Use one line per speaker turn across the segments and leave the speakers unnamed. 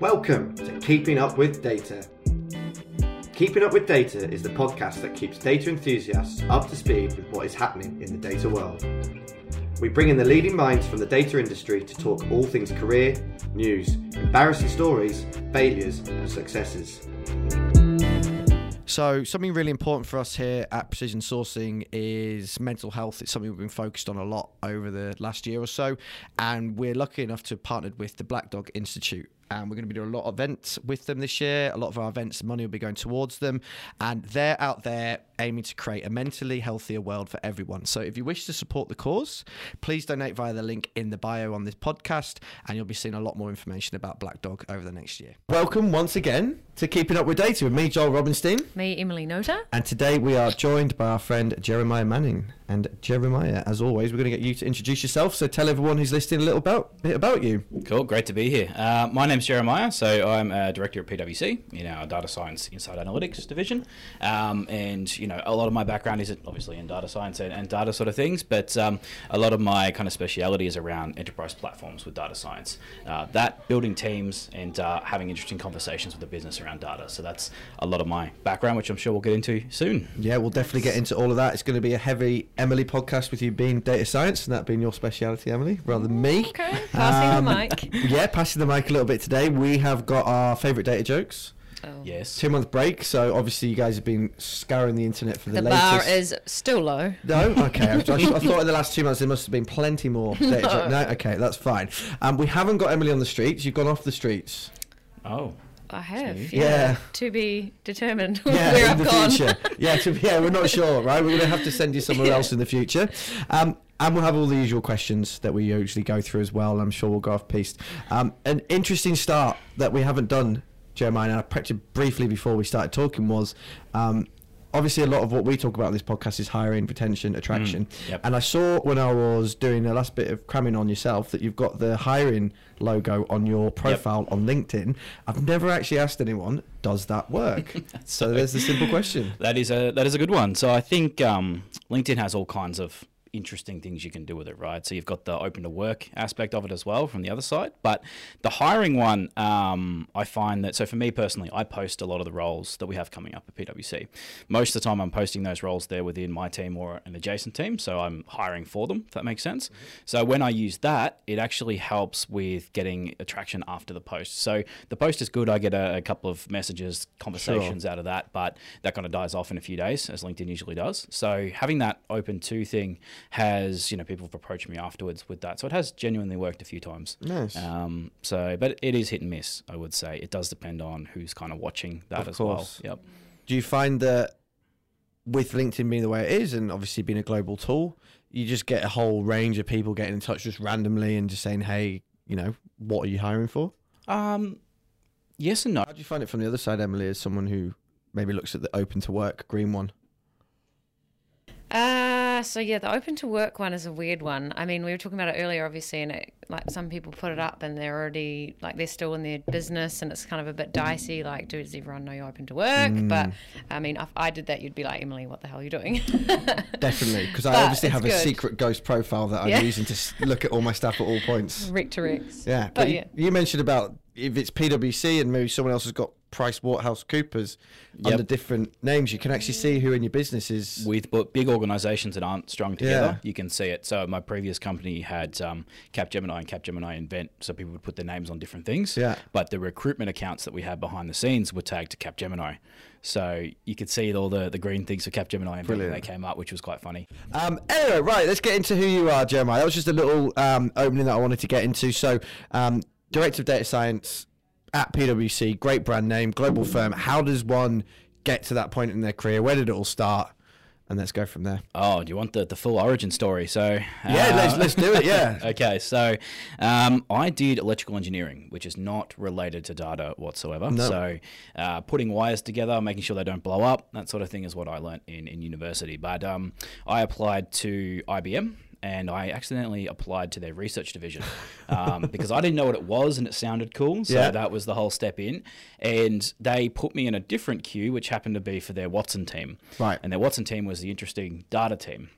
Welcome to Keeping Up with Data. Keeping Up with Data is the podcast that keeps data enthusiasts up to speed with what is happening in the data world. We bring in the leading minds from the data industry to talk all things career, news, embarrassing stories, failures, and successes.
So, something really important for us here at Precision Sourcing is mental health. It's something we've been focused on a lot over the last year or so, and we're lucky enough to have partnered with the Black Dog Institute and we're going to be doing a lot of events with them this year. A lot of our events, money will be going towards them, and they're out there aiming to create a mentally healthier world for everyone. So if you wish to support the cause, please donate via the link in the bio on this podcast, and you'll be seeing a lot more information about Black Dog over the next year. Welcome once again to Keeping Up with Data with me, Joel Robinstein.
Me, Emily Nota.
And today we are joined by our friend Jeremiah Manning. And Jeremiah, as always, we're going to get you to introduce yourself. So tell everyone who's listening a little about, bit about you.
Cool, great to be here. Uh, my name's Jeremiah. So I'm a director at PwC in our data science inside analytics division. Um, and, you know, a lot of my background is obviously in data science and, and data sort of things, but um, a lot of my kind of speciality is around enterprise platforms with data science. Uh, that, building teams and uh, having interesting conversations with the business around data. So that's a lot of my background, which I'm sure we'll get into soon.
Yeah, we'll definitely get into all of that. It's going to be a heavy Emily podcast with you being data science and that being your speciality, Emily, rather than me.
Okay, passing um, the mic.
Yeah, passing the mic a little bit today. We have got our favourite data jokes.
Oh. Yes.
Two month break, so obviously you guys have been scouring the internet for the,
the
latest.
The bar is still low.
No, okay. I, I, thought in the last two months there must have been plenty more. Data no. jokes. no, okay, that's fine. Um, we haven't got Emily on the streets. You've gone off the streets.
Oh.
I have, yeah. yeah. To be determined
yeah,
where
in
I've
the
gone.
future. yeah, to, yeah, we're not sure, right? We're going to have to send you somewhere yeah. else in the future. Um, and we'll have all the usual questions that we usually go through as well. I'm sure we'll go off piece. Um, an interesting start that we haven't done, Jeremiah, and I prepped you briefly before we started talking was um, obviously a lot of what we talk about in this podcast is hiring, retention, attraction. Mm, yep. And I saw when I was doing the last bit of cramming on yourself that you've got the hiring logo on your profile yep. on LinkedIn. I've never actually asked anyone, does that work? so there's the simple question.
That is a that is a good one. So I think um, LinkedIn has all kinds of interesting things you can do with it, right? So you've got the open to work aspect of it as well from the other side. But the hiring one, um, I find that, so for me personally, I post a lot of the roles that we have coming up at PwC. Most of the time, I'm posting those roles there within my team or an adjacent team. So I'm hiring for them, if that makes sense. Mm-hmm. So when I use that, it actually helps with getting attraction after the post. So the post is good. I get a, a couple of messages, conversations sure. out of that, but that kind of dies off in a few days, as LinkedIn usually does. So having that open to thing has you know people have approached me afterwards with that, so it has genuinely worked a few times.
Nice.
Um, so, but it is hit and miss. I would say it does depend on who's kind of watching that of as course. well. Yep.
Do you find that with LinkedIn being the way it is, and obviously being a global tool, you just get a whole range of people getting in touch just randomly and just saying, "Hey, you know, what are you hiring for?"
Um, yes and no.
How do you find it from the other side, Emily, as someone who maybe looks at the open to work green one?
Uh, so yeah, the open to work one is a weird one. I mean, we were talking about it earlier, obviously, and it, like some people put it up and they're already like they're still in their business, and it's kind of a bit dicey. Like, does everyone know you're open to work? Mm. But I mean, if I did that, you'd be like, Emily, what the hell are you doing?
Definitely, because I obviously have good. a secret ghost profile that I'm yeah. using to look at all my stuff at all points.
Rick to Rex.
Yeah, but, but yeah. You, you mentioned about if it's PwC and maybe someone else has got Price Waterhouse Coopers yep. under different names, you can actually see who in your business is.
With big organisations that aren't strung together, yeah. you can see it. So my previous company had um, Capgemini and Capgemini Invent, so people would put their names on different things.
Yeah.
But the recruitment accounts that we had behind the scenes were tagged to Capgemini. So you could see all the, the green things for Capgemini and they came up, which was quite funny.
Um, anyway, right, let's get into who you are, Jeremiah. That was just a little um, opening that I wanted to get into. So, um, Director of Data Science at PwC, great brand name, global firm. How does one get to that point in their career? Where did it all start? And let's go from there.
Oh, do you want the, the full origin story? So uh,
yeah, let's let's do it. Yeah.
okay, so um, I did electrical engineering, which is not related to data whatsoever. No. So uh, putting wires together, making sure they don't blow up, that sort of thing is what I learnt in in university. But um, I applied to IBM and I accidentally applied to their research division um, because I didn't know what it was and it sounded cool. So yeah. that was the whole step in. And they put me in a different queue, which happened to be for their Watson team.
Right.
And their Watson team was the interesting data team.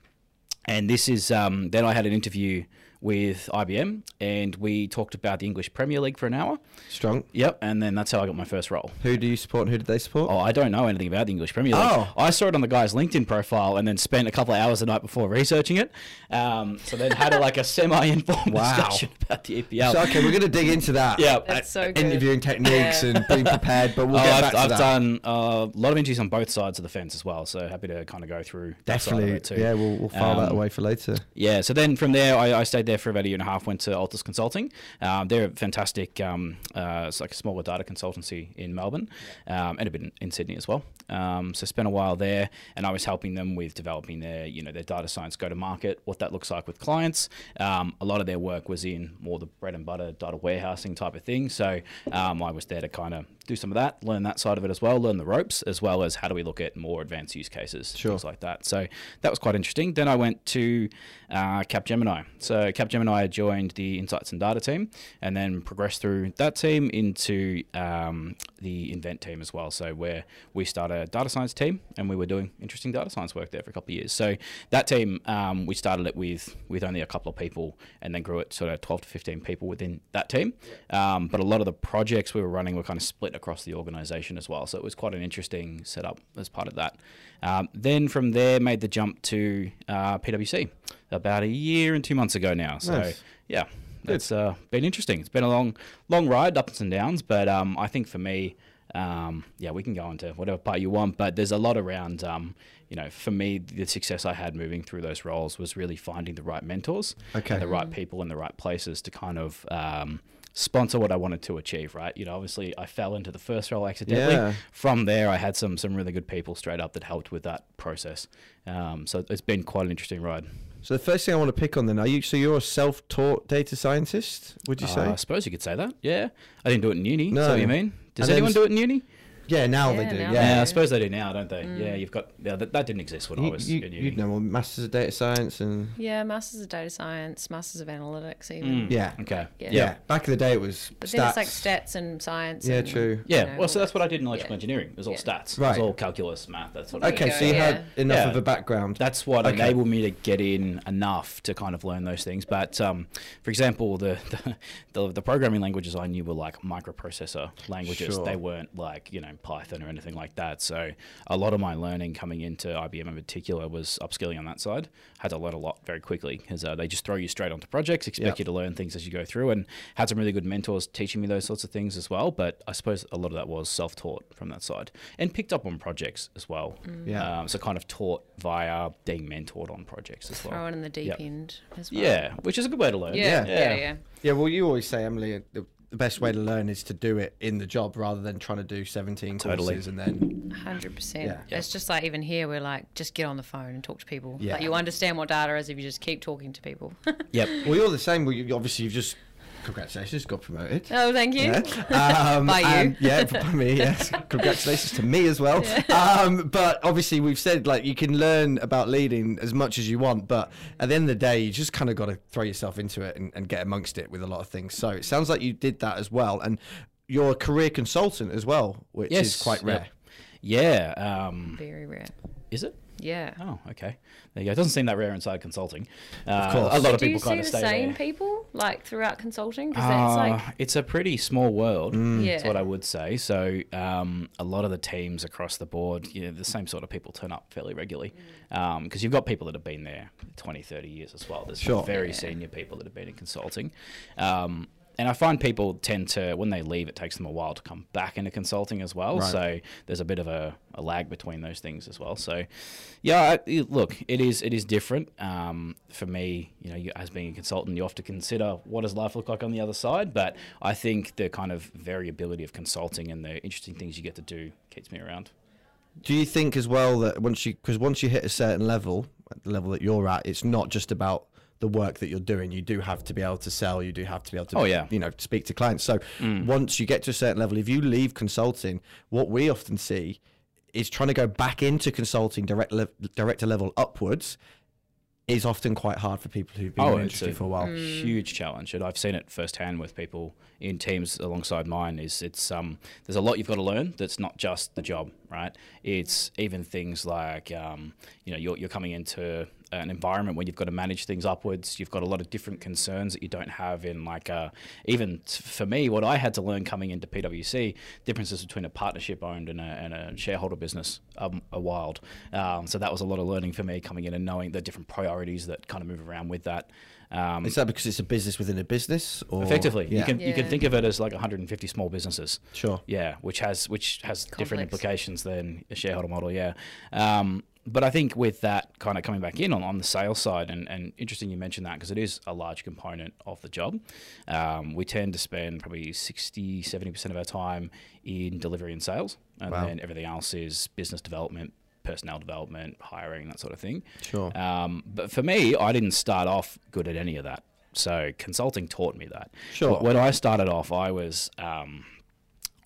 And this is um, then I had an interview with IBM, and we talked about the English Premier League for an hour.
Strong.
Yep, and then that's how I got my first role.
Who do you support and who did they support?
Oh, I don't know anything about the English Premier League.
Oh.
I saw it on the guy's LinkedIn profile and then spent a couple of hours the night before researching it. Um, so then had a, like a semi-informed
Wow.
discussion about the EPL.
So, okay, we're going to dig into that.
Yeah.
That's so good.
Interviewing techniques
Yeah.
and being prepared, but we'll
Oh,
get
I've,
back to
I've
that.
done uh, a lot of interviews on both sides of the fence as well, so happy to kind of go through that side of
Definitely.
it too.
Yeah, we'll, we'll file that
Um,
away for later.
Yeah, so then from there, I, I stayed there for about a year and a half. Went to Altis Consulting. Um, they're a fantastic, um, uh, it's like a smaller data consultancy in Melbourne, um, and a bit in, Sydney as well. Um, so spent a while there, and I was helping them with developing their, you know, their data science go to market, what that looks like with clients. Um, a lot of their work was in more the bread and butter data warehousing type of thing. So um, I was there to kind of do some of that, learn that side of it as well, learn the ropes, as well as how do we look at more advanced use cases,
Sure.
things like that. So that was quite interesting. Then I went to uh, Capgemini. So Capgemini I joined the insights and data team, and then progressed through that team into um, the invent team as well. So where we started a data science team, and we were doing interesting data science work there for a couple of years. So that team, um, we started it with with only a couple of people, and then grew it sort of 12 to 15 people within that team. Um, but a lot of the projects we were running were kind of split across the organization as well. So it was quite an interesting setup as part of that. Um, then from there, made the jump to uh, PwC about a year and two months ago now. So
Nice.
yeah, it's uh, been interesting. It's been a long, long ride, ups and downs. But um, I think for me, um, yeah, we can go into whatever part you want. But there's a lot around, um, you know, for me, the success I had moving through those roles was really finding the right mentors,
Okay.
and the right people in the right places to kind of. Um, sponsor what I wanted to achieve right you know obviously I fell into the first role accidentally
Yeah.
from there I had some some really good people straight up that helped with that process um, so it's been quite an interesting ride
So the first thing I want to pick on then, are you? So you're a self-taught data scientist? Would you
Uh,
say?
I suppose you could say that. Yeah, I didn't do it in uni.
No.
No. So you mean? Does
And
anyone do it in uni?
Yeah, now they do.
now
yeah.
Yeah, I suppose they do now, don't they? Yeah, you've got yeah, that, that didn't exist when I was
you,
in uni.
you'd know more masters of data science and
Yeah, Masters of Data Science, Masters of Analytics, even.
Mm,
yeah,
Okay.
Yeah.
yeah.
Yeah.
Back in the day, it was
But
stats.
then it's like stats and science.
Yeah,
and,
true.
Yeah.
know,
well, so that's what I did in electrical
Yeah.
engineering. It was all
Yeah.
stats. It was all calculus, math. That's what.
There
I
okay,
did.
so you
yeah.
had enough
Yeah.
of a background.
That's what
Okay.
enabled me to get in enough to kind of learn those things. But um, for example, the, the the the programming languages I knew were like microprocessor languages.
Sure.
They weren't like you know Python or anything like that. So a lot of my learning coming into IBM in particular was upskilling on that side. Had to learn a lot very quickly because uh, they just throw you straight onto projects, expect
Yep.
you to learn things as you go through, and had some really good mentors teaching me those sorts of things as well. But I suppose a lot of that was self-taught from that side, and picked up on projects as well.
Yeah.
Um, so kind of taught via being mentored on projects as well.
Throw it in the deep
Yep.
end as well.
Yeah, which is a good way to learn.
Yeah,
Yeah.
yeah, yeah.
Yeah, well, you always say, Emily, the, the best way to learn is to do it in the job rather than trying to do 17
Totally.
courses and then.
Hundred percent.
Yeah.
Yeah.
It's just like even here, we're like, just get on the phone and talk to people.
Yeah.
Like you understand what data is if you just keep talking to people.
Yep.
Well, you're the same. Well, you, obviously, you've just. Congratulations, got promoted.
oh, thank you.
Yeah. Um,
By you.
and- yeah, by me. Yes, congratulations to me as well. Um, but obviously, we've said like you can learn about leading as much as you want, but at the end of the day, you just kind of got to throw yourself into it and, and get amongst it with a lot of things. So it sounds like you did that as well, and you're a career consultant as well, which is quite rare.
yep. Yeah. Um,
Very rare.
is it?
Yeah.
Oh, okay. There you go. It doesn't seem that rare inside consulting. Uh,
course.
A lot of
Do you
people
see
kind
the
of stay
same
there.
people like throughout consulting? Because that's like,
Uh, it's a pretty small world.
Yeah.
That's what I would say. So um, a lot of the teams across the board, you know, the same sort of people turn up fairly regularly because you've got people that have been there 20, 30 years as well. There's
Sure.
very
Yeah.
senior people that have been in consulting. Um, and I find people tend to, when they leave, it takes them a while to come back into consulting as well.
Right.
So there's a bit of a, a lag between those things as well. So, yeah, I, look, it is it is different um, for me. You know, you, as being a consultant, you have to consider what does life look like on the other side. But I think the kind of variability of consulting and the interesting things you get to do keeps me around.
Do you think as well that once you because once you hit a certain level, the level that you're at, it's not just about the work that you're doing. You do have to be able to sell. You do have to be able to,
Oh, yeah.
you know, speak to clients. So once you get to a certain level, if you leave consulting, what we often see is trying to go back into consulting direct le- director level upwards is often quite hard for people who've been in the
Oh, it's a
for a while.
huge challenge, and I've seen it firsthand with people in teams alongside mine. Is it's um there's a lot you've got to learn that's not just the job right? It's even things like um, you know you're, you're coming into an environment where you've got to manage things upwards. You've got a lot of different concerns that you don't have in like uh, even t- for me, what I had to learn coming into PwC, differences between a partnership owned and a, and a shareholder business um, are wild. Um, so that was a lot of learning for me coming in and knowing the different priorities that kind of move around with that. Um,
Is that because it's a business within a business, or
effectively,
Yeah.
you can you can think of it as like 150 small businesses.
Sure.
Yeah, which has which has different implications than a shareholder model. Yeah, um, but I think with that kind of coming back in on, on the sales side, and, and interesting you mentioned that because it is a large component of the job. Um, we tend to spend probably 60, 70 percent of our time in delivery and sales, and
Wow.
then everything else is business development. Personnel development, hiring, that sort of thing.
Sure.
Um, but for me, I didn't start off good at any of that. So consulting taught me that.
Sure.
When I started off, I was um,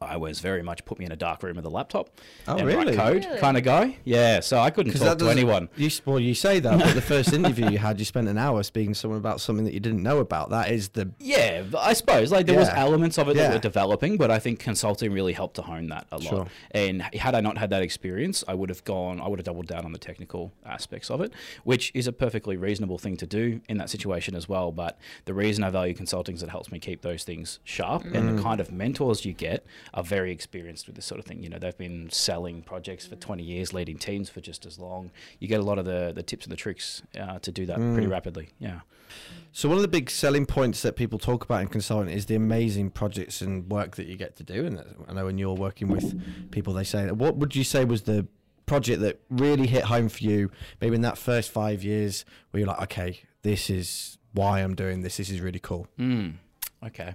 I was very much put me in a dark room with a laptop
Oh,
and
really?
write code
Really?
kind of guy. Yeah, so I couldn't talk to anyone.
You, well, you say that, but the first interview you had, you spent an hour speaking to someone about something that you didn't know about. That is the
Yeah, I suppose like there was elements of it
Yeah.
that were developing, but I think consulting really helped to hone that a lot.
Sure.
And had I not had that experience, I would have gone, I would have doubled down on the technical aspects of it, which is a perfectly reasonable thing to do in that situation as well. But the reason I value consulting is it helps me keep those things sharp, and
Mm.
the kind of mentors you get are very experienced with this sort of thing. You know, they've been selling projects for 20 years, leading teams for just as long. You get a lot of the the tips and the tricks uh, to do that
Mm.
pretty rapidly. Yeah.
So one of the big selling points that people talk about in consulting is the amazing projects and work that you get to do. And I know when you're working with people, they say. What would you say was the project that really hit home for you? Maybe in that first five years, where you're like, okay, this is why I'm doing this. This is really cool.
Mm, okay.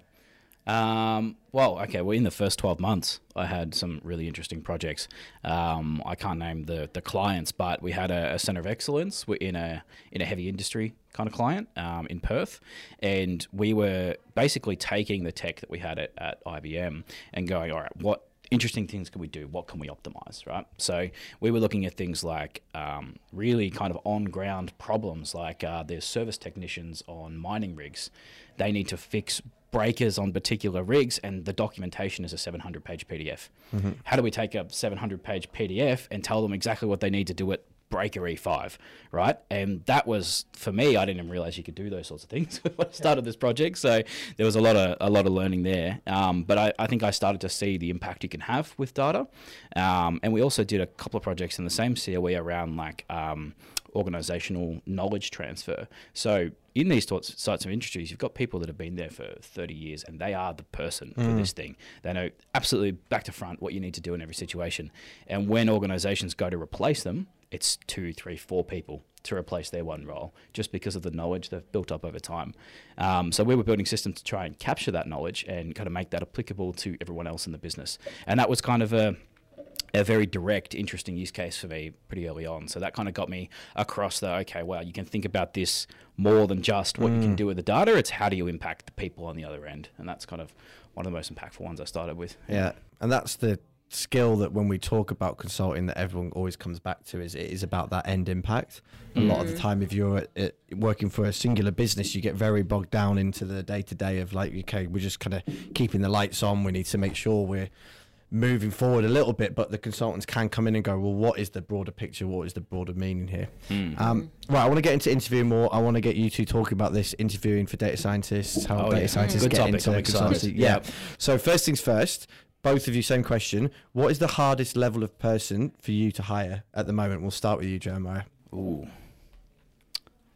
Um, well, okay. Well, in the first twelve months, I had some really interesting projects. Um, I can't name the the clients, but we had a, a center of excellence wi- in a in a heavy industry kind of client um, in Perth, and we were basically taking the tech that we had at, at IBM and going, all right, what interesting things can we do? What can we optimize, right? So we were looking at things like um, really kind of on ground problems, like uh, there's service technicians on mining rigs. They need to fix breakers on particular rigs, and the documentation is a 700 page PDF. How do we take a 700 page PDF and tell them exactly what they need to do at breaker E5, right? And that was for me. I didn't even realize you could do those sorts of things when I started this project. So there was a lot of a lot of learning there. Um, but I, I think I started to see the impact you can have with data. Um, and we also did a couple of projects in the same COE around like um, organizational knowledge transfer. So in these sorts, sites of industries, you've got people that have been there for 30 years and they are the person for this thing. They know absolutely back to front what you need to do in every situation. And when organizations go to replace them, it's two, three, four people to replace their one role just because of the knowledge they've built up over time. Um, so we were building systems to try and capture that knowledge and kind of make that applicable to everyone else in the business. And that was kind of a a very direct, interesting use case for me pretty early on. So that kind of got me across the okay, well, you can think about this more than just what you can mm. do with the data. It's how do you impact the people on the other end, and that's kind of one of the most impactful ones I started with.
Yeah, and that's the skill that when we talk about consulting that everyone always comes back to is it is about that end impact. A lot of the mm. time, if you're at, at working for a singular business, you get very bogged down into the day to day of like, okay, we're just kind of keeping the lights on. We need to make sure we're moving forward a little bit, but the consultants can come in and go, well, what is the broader picture? What is the broader meaning here? Um, right, I want to get into interviewing more. I want to get you two talking about this interviewing for data scientists, how
Oh,
data
yeah.
scientists
Good
get
topic.
into consultancy. Yeah.
Yep.
So first things first, both of you, same question. What is the hardest level of person for you to hire at the moment? We'll start with you, Jeremiah.
Ooh,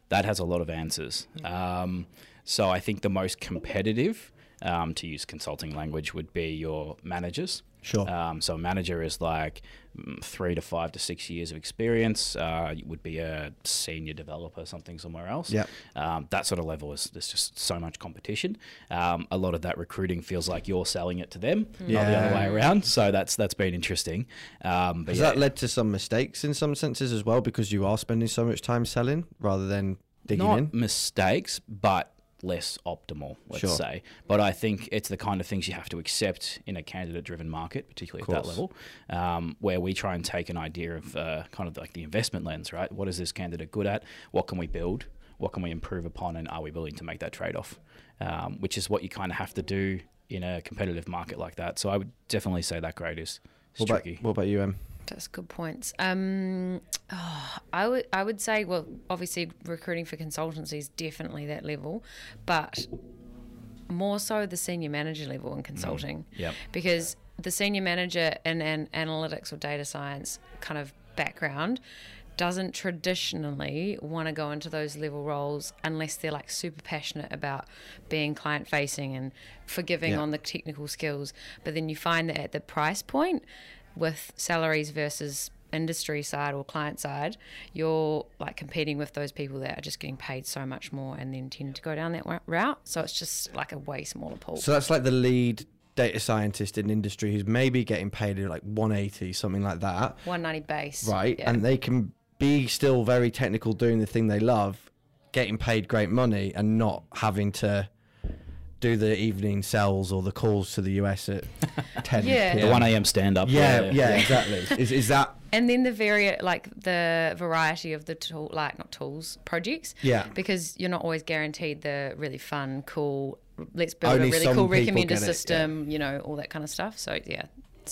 that has a lot of answers. Um, so I think the most competitive, um, to use consulting language, would be your managers.
Sure.
Um, so a manager is like mm, three to five to six years of experience. Uh, you would be a senior developer, something somewhere else.
Yep.
Um, that sort of level is there's just so much competition. Um, a lot of that recruiting feels like you're selling it to them, not the other way around. So that's that's been interesting. Um, but
Has
yeah.
that led to some mistakes in some senses as well because you are spending so much time selling rather than digging
not
in?
mistakes, but less optimal, let's
Sure.
say. But I think it's the kind of things you have to accept in a candidate-driven market, particularly at that level, um, where we try and take an idea of uh, kind of like the investment lens, right? What is this candidate good at? What can we build? What can we improve upon? And are we willing to make that trade-off? Um, which is what you kind of have to do in a competitive market like that. So I would definitely say that grade is,
What about,
tricky.
what about you, Em?
That's good points. Um, oh, I would I would say well, obviously recruiting for consultancy is definitely that level, but more so the senior manager level in consulting.
Yep.
Because the senior manager in an analytics or data science kind of background doesn't traditionally want to go into those level roles unless they're like super passionate about being client facing and forgiving
Yeah.
on the technical skills. But then you find that at the price point with salaries versus industry side or client side, you're like competing with those people that are just getting paid so much more and then tend to go down that route. So it's just like a way smaller pool.
So that's like the lead data scientist in industry who's maybe getting paid like 180, something like that,
190 base.
right?
Yeah.
And they can be still very technical, doing the thing they love, getting paid great money, and not having to do the evening sells or the calls to the US at 10
Yeah.
The
PM.
1 a.m. stand up.
Yeah, yeah, exactly. Is, is that
and then the vari like the variety of the tool like not tools projects
Yeah.
because you're not always guaranteed the really fun cool let's build
Only
a really cool recommender
get it, yeah.
system you know all that kind of stuff so yeah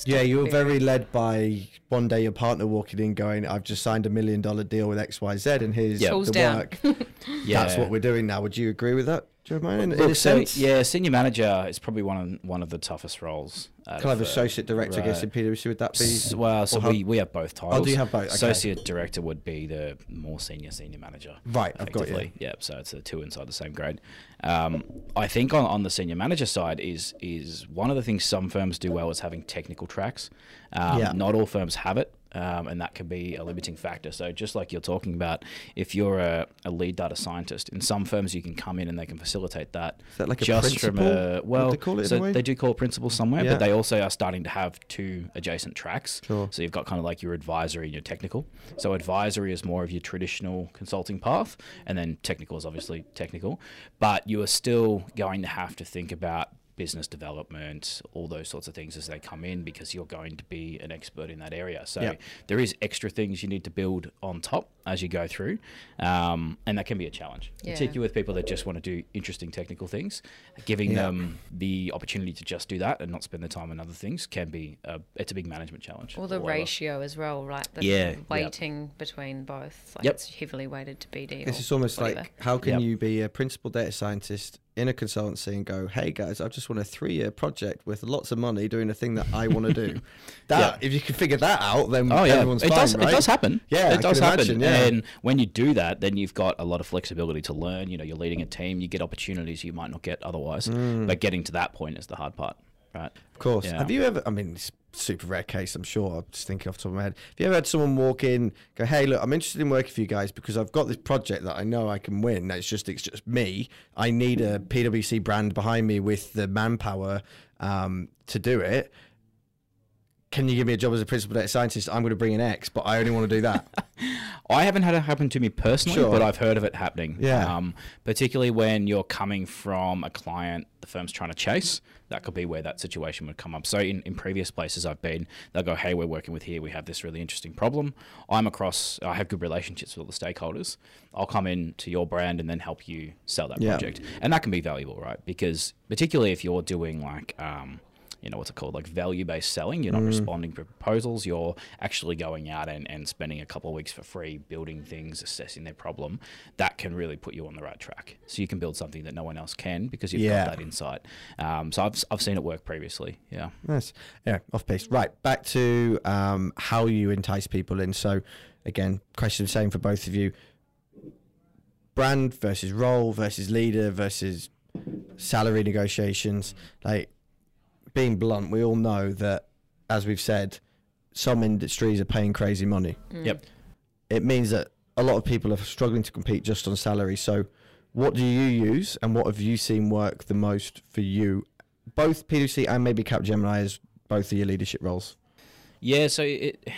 Yeah, you were
very-
very led by one day your partner walking in going, I've just signed a million dollar deal with XYZ and here's
Yeah.
Tools
the
down.
work.
Yeah.
That's what we're doing now. Would you agree with that, Jeremiah? In, in
Look,
a sense?
yeah, senior manager is probably one of one of the toughest roles.
Kind of associate director, I guess, in PwC, would that be?
S- Well, so we, we have both titles.
Oh, do you have both? Okay.
Associate director would be the more senior senior manager.
Right, I've got you.
Yep. So it's the two inside the same grade. Um, I think on, on the senior manager side is is one of the things some firms do well is having technical tracks. Um,
Yeah.
Not all firms have it. Um, and that can be a limiting factor. So, just like you're talking about, if you're a, a lead data scientist, in some firms you can come in and they can facilitate that.
Is that like a
just from
principal?
a well,
they
so they do call it principal somewhere,
Yeah.
but they also are starting to have two adjacent tracks.
Sure.
So you've got kind of like your advisory and your technical. So advisory is more of your traditional consulting path, and then technical is obviously technical. But you are still going to have to think about business development, all those sorts of things as they come in because you're going to be an expert in that area. So
Yeah.
there is extra things you need to build on top as you go through, um, and that can be a challenge,
Yeah.
particularly with people that just want to do interesting technical things. Giving
Yeah.
them the opportunity to just do that and not spend the time on other things can be a, it's a big management challenge.
or the
for a lot
ratio as well right the
Yeah, yep.
weighting between both like
Yep.
it's heavily weighted to BD
This is almost
whatever.
like how can
Yep.
you be a principal data scientist in a consultancy and go, "Hey guys, I just want a three-year project with lots of money doing a thing that I want to do." That if you can figure that out, then
Oh yeah,
everyone's
it
fine,
does.
right?
It does happen.
Yeah,
it
I
does happen.
imagine, yeah.
And when you do that, then you've got a lot of flexibility to learn. You know, you're leading a team. You get opportunities you might not get otherwise.
Mm.
But getting to that point is the hard part, right?
Of course.
Yeah.
Have you ever? I mean, super rare case. I'm sure. I'm just thinking off the top of my head. Have you ever had someone walk in, go, "Hey, look, I'm interested in working for you guys because I've got this project that I know I can win. It's just it's just me. I need a PwC brand behind me with the manpower um, to do it." Can you give me a job as a principal data scientist? I'm going to bring in X, but I only want to do that.
I haven't had it happen to me personally,
Sure.
but I've heard of it happening.
Yeah.
Um, particularly when you're coming from a client the firm's trying to chase, that could be where that situation would come up. So in, in previous places I've been, they'll go, hey, we're working with here. We have this really interesting problem. I'm across, I have good relationships with all the stakeholders. I'll come in to your brand and then help you sell that
Yeah.
project. And that can be valuable, right? Because particularly if you're doing like, um, you know, what's it called? Like value based selling. You're not responding to proposals. You're actually going out and, and spending a couple of weeks for free building things, assessing their problem. That can really put you on the right track. So you can build something that no one else can because you've
Yeah.
got that insight. Um, so I've, I've seen it work previously. Yeah.
Nice. Yeah, off piece. Right, back to um, how you entice people in. So, again, question the same for both of you. Brand versus role versus leader versus salary negotiations. Like, being blunt, we all know that, as we've said, some industries are paying crazy money.
Yep.
It means that a lot of people are struggling to compete just on salary. So, what do you use, and what have you seen work the most for you, both PwC and maybe Capgemini as both of your leadership roles?
Yeah, so it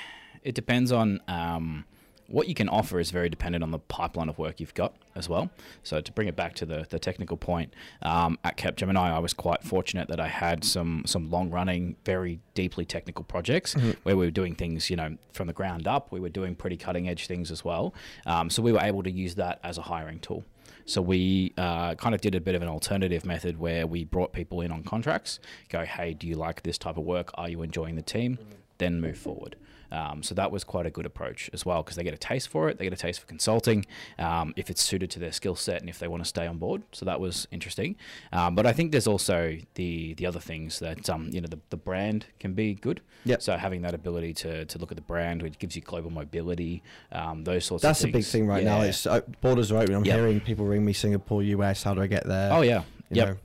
it depends on um, what you can offer is very dependent on the pipeline of work you've got as well. So to bring it back to the, the technical point, um, at Capgemini, I was quite fortunate that I had some some long running, very deeply technical projects where we were doing things, you know, from the ground up. We were doing pretty cutting edge things as well. Um, so we were able to use that as a hiring tool. So we uh, kind of did a bit of an alternative method where we brought people in on contracts. Go, hey, do you like this type of work? Are you enjoying the team? then move forward. Um, so that was quite a good approach as well because they get a taste for it, they get a taste for consulting, um, if it's suited to their skill set and if they want to stay on board. So that was interesting. Um, but I think there's also the the other things that um, you know the, the brand can be good.
Yep.
So having that ability to, to look at the brand, which gives you global mobility, um, those sorts of things.
That's
of
a
things.
big thing right now. It's uh, borders are open. I'm
Yep.
hearing people ring me Singapore, US. How do I get there?
Oh yeah.
You
Yep.
know.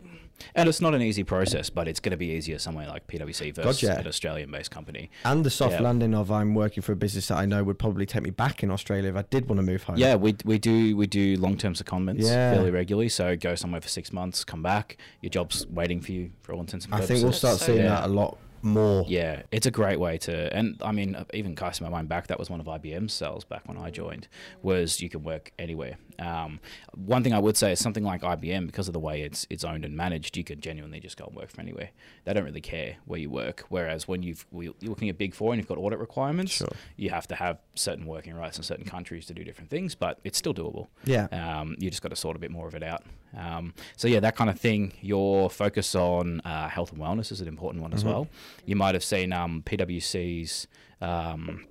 And it's not an easy process, but it's going to be easier somewhere like PwC versus
Gotcha.
an Australian-based company.
And the soft
Yeah.
landing of I'm working for a business that I know would probably take me back in Australia if I did want to move home.
Yeah, we, we do we do long-term secondments
Yeah.
fairly regularly. So go somewhere for six months, come back, your job's waiting for you for all intents and
I think we'll start
So
seeing
good.
that a lot more.
Yeah, it's a great way to, and I mean, even casting my mind back, that was one of IBM's sells back when I joined, was you can work anywhere. Um, one thing I would say is something like IBM, because of the way it's it's owned and managed, you can genuinely just go and work from anywhere. They don't really care where you work. Whereas when you've you're looking at Big Four and you've got audit requirements,
Sure.
you have to have certain working rights in certain countries to do different things, but it's still doable.
Yeah.
Um, you just got to sort a bit more of it out. Um, so yeah, that kind of thing. Your focus on uh, health and wellness is an important one as
Mm-hmm.
well. You might have seen um, PwC's. Um,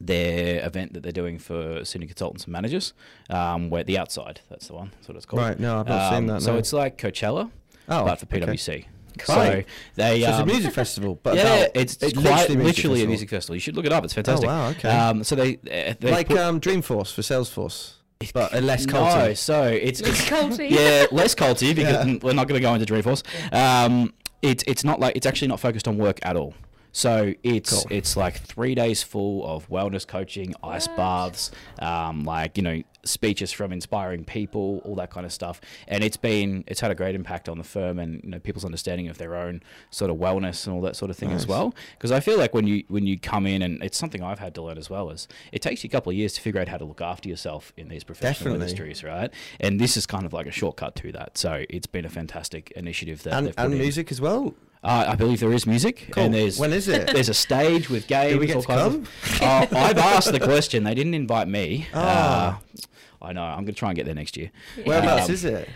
their event that they're doing for senior consultants and managers, um, where the outside, that's the one, that's what it's called.
Right, no, I've not seen
Um,
that,
So
no.
it's like Coachella,
Oh,
but for
okay.
PwC.
Right.
So they,
So it's a
um,
music festival, but
yeah,
about-
it's,
it's
quite
literally
literally, a music festival. You should look it up. It's fantastic.
Oh wow, okay.
Um, so they, uh, they
like
put-
um, Dreamforce for Salesforce, but a less
no,
culty.
so it's, it's
culty.
yeah, less culty because
Yeah.
we're not going to go into Dreamforce. Um, it's it's not like it's actually not focused on work at all. So it's
Cool.
it's like three days full of wellness coaching, ice
What?
baths, um, like you know speeches from inspiring people, all that kind of stuff. And it's been it's had a great impact on the firm and you know people's understanding of their own sort of wellness and all that sort of thing as well. Because I feel like when you when you come in and it's something I've had to learn as well is it takes you a couple of years to figure out how to look after yourself in these professional
Definitely.
industries, right? And this is kind of like a shortcut to that. So it's been a fantastic initiative that
and and music as well.
Uh, I believe there is music,
Cool.
and there's
When is it?
There's a stage with games.
Do we get to
kinds Of, uh, I've asked the question. They didn't invite me.
Ah.
Uh, I know. I'm going to try and get there next year.
Whereabouts
Um,
is it?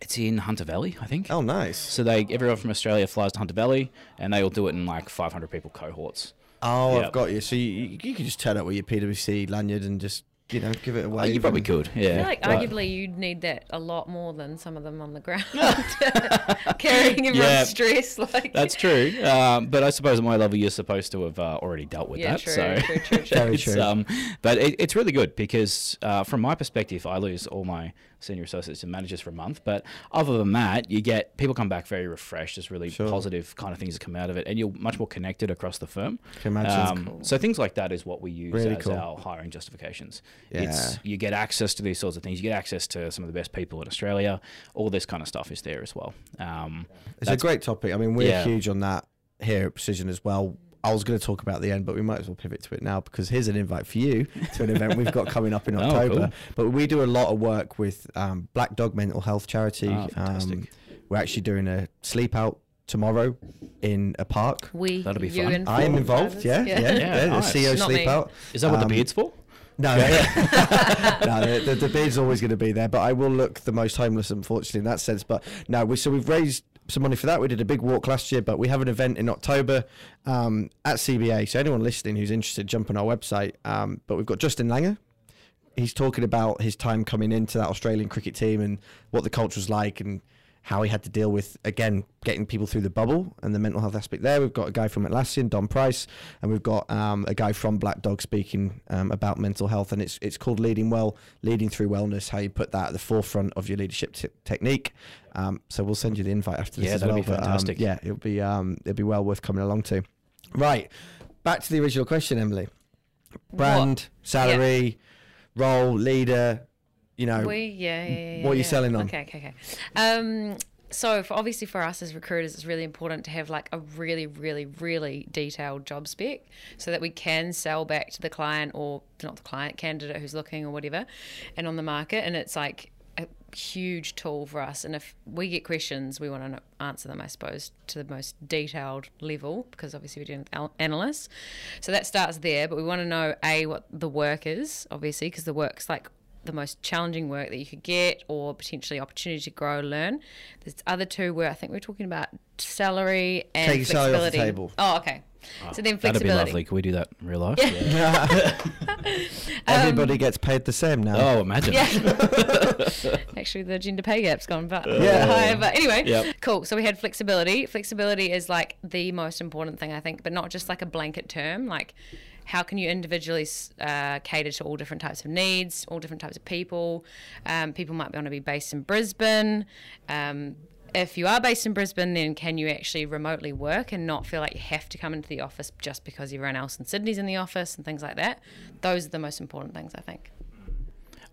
It's in Hunter Valley, I think.
Oh, nice.
So they everyone from Australia flies to Hunter Valley, and they all do it in like 500 people cohorts.
Oh,
Yeah.
I've got you. So you, you, you can just turn up with your PwC lanyard and just you know give it
Uh,
away.
you probably could, yeah.
I feel like
but-
arguably you'd need that a lot more than some of them on the ground, carrying everyone's
Yeah.
stress. Like
That's true, um, but I suppose at my level you're supposed to have uh, already dealt with
Yeah,
that.
true,
so
true, true, true.
Very
it's,
true.
Um, but it, it's really good because uh, from my perspective, I lose all my senior associates and managers for a month. But other than that, you get people come back very refreshed. There's really
Sure.
positive kind of things that come out of it, and you're much more connected across the firm.
Can imagine.
Um, So things like that is what we use
Really
as
cool.
our hiring justifications.
Yeah.
It's you get access to these sorts of things. You get access to some of the best people in Australia. All this kind of stuff is there as well. Um,
It's a great topic. I mean, we're
Yeah.
huge on that here at Precision as well. I was going to talk about the end, but we might as well pivot to it now because here's an invite for you to an event we've got coming up in
Oh,
October.
cool.
But we do a lot of work with um, Black Dog Mental Health Charity.
Fantastic.
Um, we're actually doing a sleep out tomorrow in a park.
we,
That'll be fun.
I am involved.
others.
Yeah, yeah, yeah.
Yeah,
the
nice.
CEO
Not
sleep
me.
out.
is that what
Um,
the beard's for?
No, no, the, the, the beard's always going to be there, but I will look the most homeless, unfortunately, in that sense. But no, we, so we've raised some money for that. We did a big walk last year, but we have an event in October um, at CBA. So anyone listening who's interested, jump on our website. Um, but we've got Justin Langer. He's talking about his time coming into that Australian cricket team and what the culture was like and how he had to deal with again getting people through the bubble and the mental health aspect there. We've got a guy from Atlassian, Dom Price, and we've got um, a guy from Black Dog speaking um, about mental health, and it's it's called Leading Well, Leading Through Wellness. How you put that at the forefront of your leadership t- technique. Um, so we'll send you the invite after this
Yeah,
as
that'd
well.
be
but, um,
fantastic.
yeah, it'll be um, it'll be well worth coming along to. Right, back to the original question, Emily. Brand, salary, role, leader. You know,
We yeah, yeah, yeah,
What are you
yeah.
selling on?
Okay, okay, okay. Um, so for obviously for us as recruiters, it's really important to have like a really, really, really detailed job spec so that we can sell back to the client or not the client, candidate who's looking or whatever, and on the market. And it's like a huge tool for us. And if we get questions, we want to answer them, I suppose, to the most detailed level because obviously we're dealing with al- analysts. So that starts there. But we want to know a what the work is, obviously, because the work's like the most challenging work that you could get or potentially opportunity to grow learn there's other two where i think we're talking about salary and
Take salary off the
flexibility
table.
oh okay So then
Ah, That'd be lovely. Can we do that in real life? Yeah.
Everybody gets paid the same now.
Oh, imagine.
Yeah. Actually, the gender pay gap's gone but
Yeah.
higher. But anyway,
Yep.
cool. So we had flexibility. Flexibility is like the most important thing, I think, but not just like a blanket term. Like, how can you individually uh, cater to all different types of needs, all different types of people? Um, people might want to be based in Brisbane. Um, if you are based in Brisbane, then can you actually remotely work and not feel like you have to come into the office just because everyone else in Sydney's in the office and things like that? Those are the most important things, I think.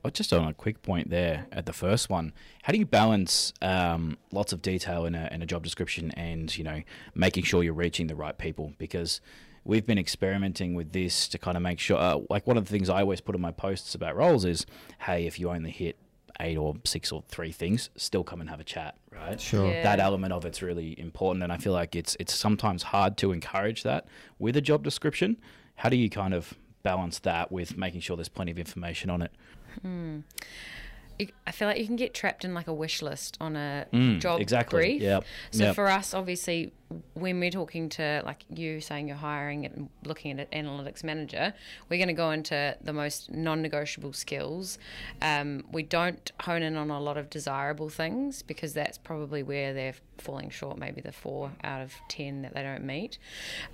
Oh, just on a quick point there at the first one, how do you balance um, lots of detail in a, in a job description and you know making sure you're reaching the right people? Because we've been experimenting with this to kind of make sure. Uh, like one of the things I always put in my posts about roles is, hey, if you only hit eight or six or three things, still come and have a chat, right?
Sure.
Yeah.
That element of it's really important, and I feel like it's it's sometimes hard to encourage that with a job description. How do you kind of balance that with making sure there's plenty of information on it?
you- I feel like you can get trapped in like a wish list on a
Mm,
job
exactly.
brief.
Yep,
So
yep.
for us, obviously, when we're talking to like you saying you're hiring and looking at an analytics manager, we're going to go into the most non-negotiable skills. Um, we don't hone in on a lot of desirable things because that's probably where they're falling short. Maybe the four out of ten that they don't meet.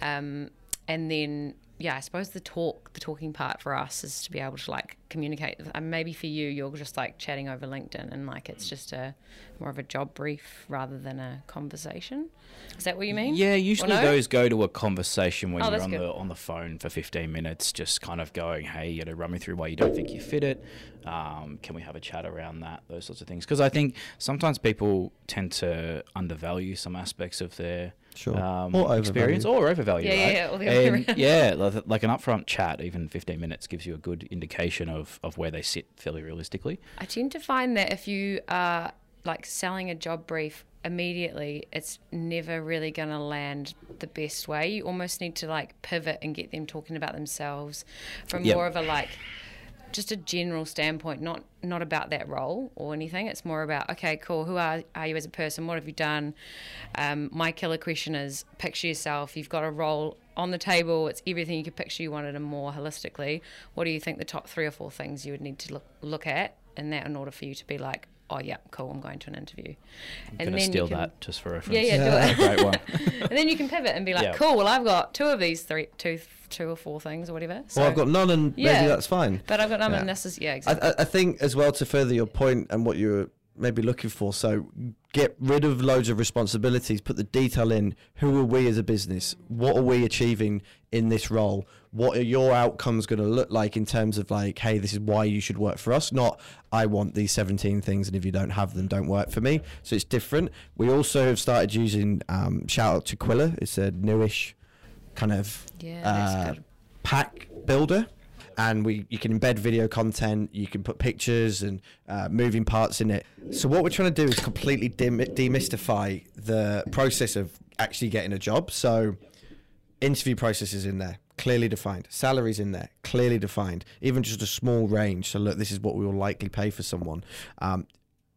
Um, and then yeah, I suppose the talk, the talking part for us is to be able to like communicate. And maybe for you, you're just like chatting over LinkedIn and like it's just a more of a job brief rather than a conversation. Is that what you mean?
Yeah, usually
no?
those go to a conversation when
Oh,
you're on
good.
the on the phone for 15 minutes, just kind of going, "Hey, you know, run me through why you don't think you fit it. Um, can we have a chat around that? Those sorts of things." Because I think sometimes people tend to undervalue some aspects of their
Sure.
um,
Or
experience or overvalue.
Yeah, yeah,
right?
yeah, or the other way
And
around.
yeah, like, like an upfront chat, even 15 minutes gives you a good indication of of where they sit fairly realistically.
I tend to find that if you are like selling a job brief immediately, it's never really going to land the best way. You almost need to like pivot and get them talking about themselves from
Yep.
more of a like just a general standpoint, not not about that role or anything. It's more about okay, cool. Who are are you as a person? What have you done? Um, my killer question is: picture yourself. You've got a role on the table. It's everything you could picture. You wanted, and more holistically. What do you think the top three or four things you would need to look look at in that in order for you to be like, oh yeah, cool. I'm going to an interview.
I'm
and
gonna steal
you can,
that just for reference.
Yeah, yeah, do it.
Great one.
and then you can pivot and be like,
Yeah.
cool. Well, I've got two of these three, two, two or four things or whatever. So,
well, I've got none, and
Yeah.
maybe that's fine.
but I've got none,
Yeah.
and this is yeah, exactly.
I, I think as well to further your point and what you're maybe looking for. So get rid of loads of responsibilities. Put the detail in. Who are we as a business? What are we achieving in this role? What are your outcomes going to look like in terms of like, hey, this is why you should work for us. Not I want these 17 things, and if you don't have them, don't work for me. So it's different. We also have started using um, shout out to Qwilr. It's a newish kind of
Yeah,
uh, pack builder and we you can embed video content you can put pictures and uh, moving parts in it. So what we're trying to do is completely dim- demystify the process of actually getting a job. So interview process is in there clearly defined. Salaries in there clearly defined. Even just a small range. So look this is what we will likely pay for someone. Um,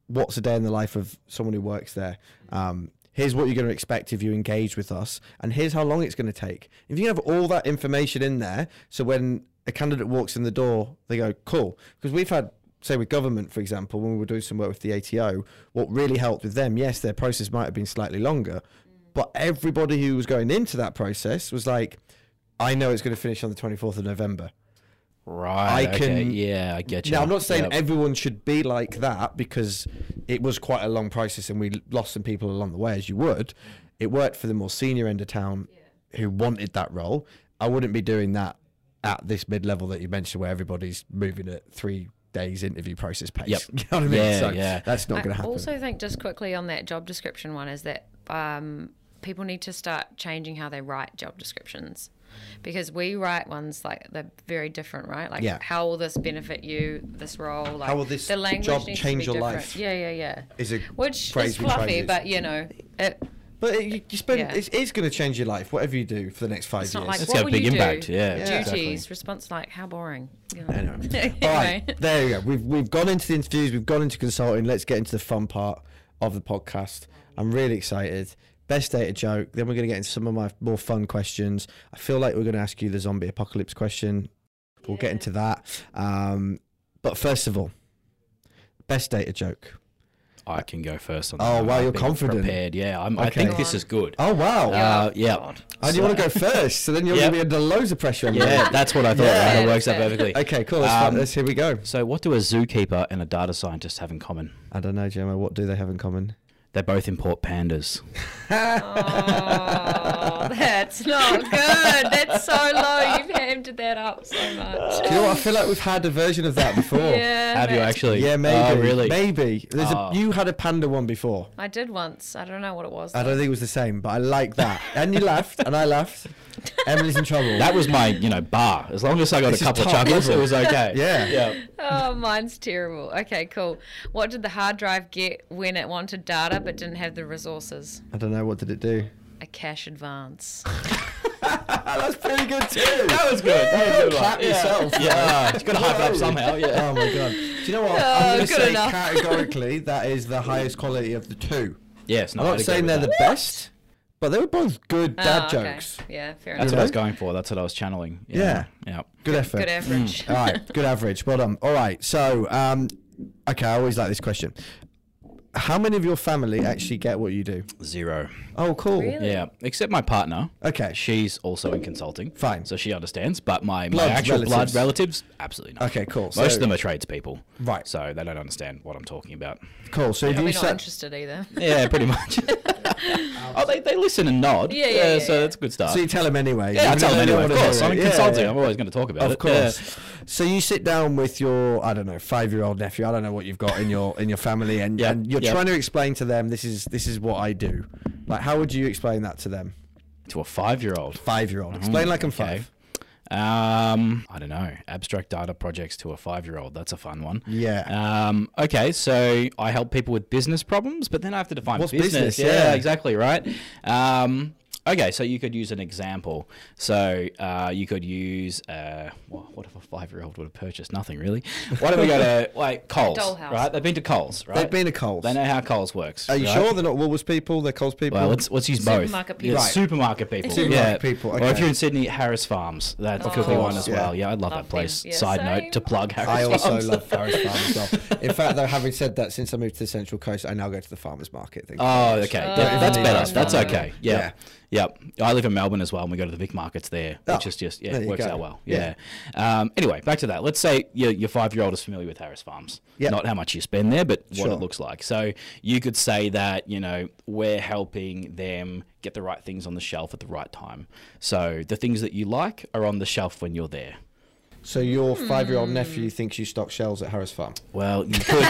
what's a day in the life of someone who works there? Um, here's what you're going to expect if you engage with us and here's how long it's going to take. If you have all that information in there so when a candidate walks in the door they go cool because we've had say with government for example when we were doing some work with the ato what really helped with them yes their process might have been slightly longer but everybody who was going into that process was like i know it's going to finish on the 24th of november
Right.
I
okay,
can-
Yeah, I get you.
now, I'm not saying
Yep.
everyone should be like that because it was quite a long process and we lost some people along the way, as you would. It worked for the more senior end of town who wanted that role. I wouldn't be doing that at this mid level that you mentioned where everybody's moving at three days interview process pace.
Yep.
You know what I mean?
Yeah,
so
yeah.
that's not going to happen.
I
happen.
also think just quickly on that job description one is that um, people need to start changing how they write job descriptions because we write ones like they're very different, right? Like
Yeah.
how will this benefit you? This role, like how
will this
the language
job change your
different.
life?
Yeah, yeah, yeah.
Is a
Which is
we try and
fluffy, but you know, it,
but it, you, you spend,
Yeah.
it's, it's going to change your life, whatever you do for the next five
it's
years.
not like
It's
what
got a big impact,
do?
yeah.
Yeah.
Duties,
Exactly.
response like how boring. You know?
Anyway.
Anyway.
All right, there you go. We've we've gone into the interviews, we've gone into consulting. Let's get into the fun part of the podcast. I'm really excited best data joke. Then we're going to get into some of my more fun questions. I feel like we're going to ask you the zombie apocalypse question. We'll get into that. Um, but first of all, best data joke.
I can go first on
Oh,
that. one.
wow,
I've
you're confident.
Prepared, yeah. I'm, I think this is good.
Oh wow!
Uh, yeah.
God.
I do you want to go first? So then you're
Yep.
going to be under loads of pressure. On me.
Yeah, that's what I thought.
Yeah.
right? It works out perfectly.
Okay, cool. Let's,
Um,
let's here we go.
So, what do a zookeeper and a data scientist have in common?
I don't know, Gemma. What do they have in common?
They both import pandas.
Oh, that's not good. That's so low. You've hammed that up so much.
Do you know what? I feel like we've had a version of that before.
Yeah.
Have you
that's-
actually?
Yeah, oh, maybe.
Oh, really?
Maybe. There's
Oh.
a, you had a panda one before.
I did once. I don't know what it was.
I
though.
don't think it was the same, but I like that. And you laughed, and I laughed. Emily's in trouble.
That was my, you know, bar. As long as I got
This
a couple of
top
chuckles,
level.
it was okay.
Yeah.
Yeah.
Oh, mine's terrible. Okay, cool. What did the hard drive get when it wanted data but didn't have the resources?
I don't know. What did it do?
A cash advance.
That's pretty good too.
That was good. That was good.
Clap yourself.
Yeah. You got to hype it up somehow. Yeah.
Oh my god. Do you know what?
Oh,
I'm going to
good
say
enough.
categorically that is the highest quality of the two.
Yes. No,
I'm not saying they're
that.
the best, but they were both good dad
Oh, okay.
jokes.
Yeah, fair enough.
That's what I was going for. That's what I was channeling.
Yeah.
Yeah.
Good effort.
Good average.
All right, good average. Well done. All right, so um, okay, I always like this question. How many of your family actually get what you do?
Zero.
Oh, cool.
Really?
Yeah. Except my partner.
Okay.
She's also in consulting.
Fine.
So she understands. But my, my
Blood
actual
relatives.
blood relatives, absolutely not.
Okay, cool.
Most
So-
of them are tradespeople.
Right.
So they don't understand what I'm talking about.
Cool. So if
Probably
you
not
sat,
interested either.
Yeah, pretty much. oh, they, they listen and nod.
Yeah, yeah, yeah,
So
yeah.
that's a good start.
so you tell them anyway.
yeah, I
even
tell
though
them
they
anyway.
don't
Of
wanna
course.
hear
I'm
it.
in
Yeah,
consulting.
yeah.
I'm always going to talk about it.
Of
it.
course. So you sit down with your, I don't know, five-year-old nephew. I don't know what you've got in your in your family, and, and you're trying to explain to them this is this is what I do. Like, how would you explain that to them?
To a five-year-old.
Five-year-old. Explain like I'm
okay.
five.
Um, I don't know. Abstract data projects to a five-year-old. That's a fun one.
Yeah.
Um, okay, so I help people with business problems, but then I have to define
What's
business.
business?
Yeah,
Yeah.
exactly right. Um, okay, so you could use an example. So uh, you could use uh, what, what if a five-year-old would have purchased nothing really? Why don't we go to like Coles?
Dollhouse.
Right, they've been to Coles. Right,
They've been to Coles.
They know how Coles works.
Are you
right?
sure they're not Woolworths people? They're Coles people.
Well, let's let's use both.
Supermarket
Yeah,
people.
Right.
Supermarket people.
Supermarket
yeah.
people,
Or if you're in Sydney, Harris Farms. That
Of
could be one as
yeah.
well. Yeah, I'd love,
Love
that place.
Yeah,
Side
same.
note to plug Harris
I also
Farms.
love Harris Farms. as well. In fact, though, having said that, since I moved to the Central Coast, I now go to the farmers market. Thank
Oh, okay.
Oh,
Yeah, that's better. That's
no.
okay. Yeah.
Yeah.
Yep. I live in Melbourne as well, and we go to the Vic markets there, which
Oh,
is just yeah, it works
go.
out well.
Yeah.
Yeah. Um, anyway, back to that. Let's say your, your five year old is familiar with Harris Farms.
Yep.
Not how much you spend there, but what
Sure.
it looks like. So you could say that you know we're helping them get the right things on the shelf at the right time. So the things that you like are on the shelf when you're there.
So your
Hmm.
five-year-old nephew thinks you stock shells at Harris Farm.
Well, you could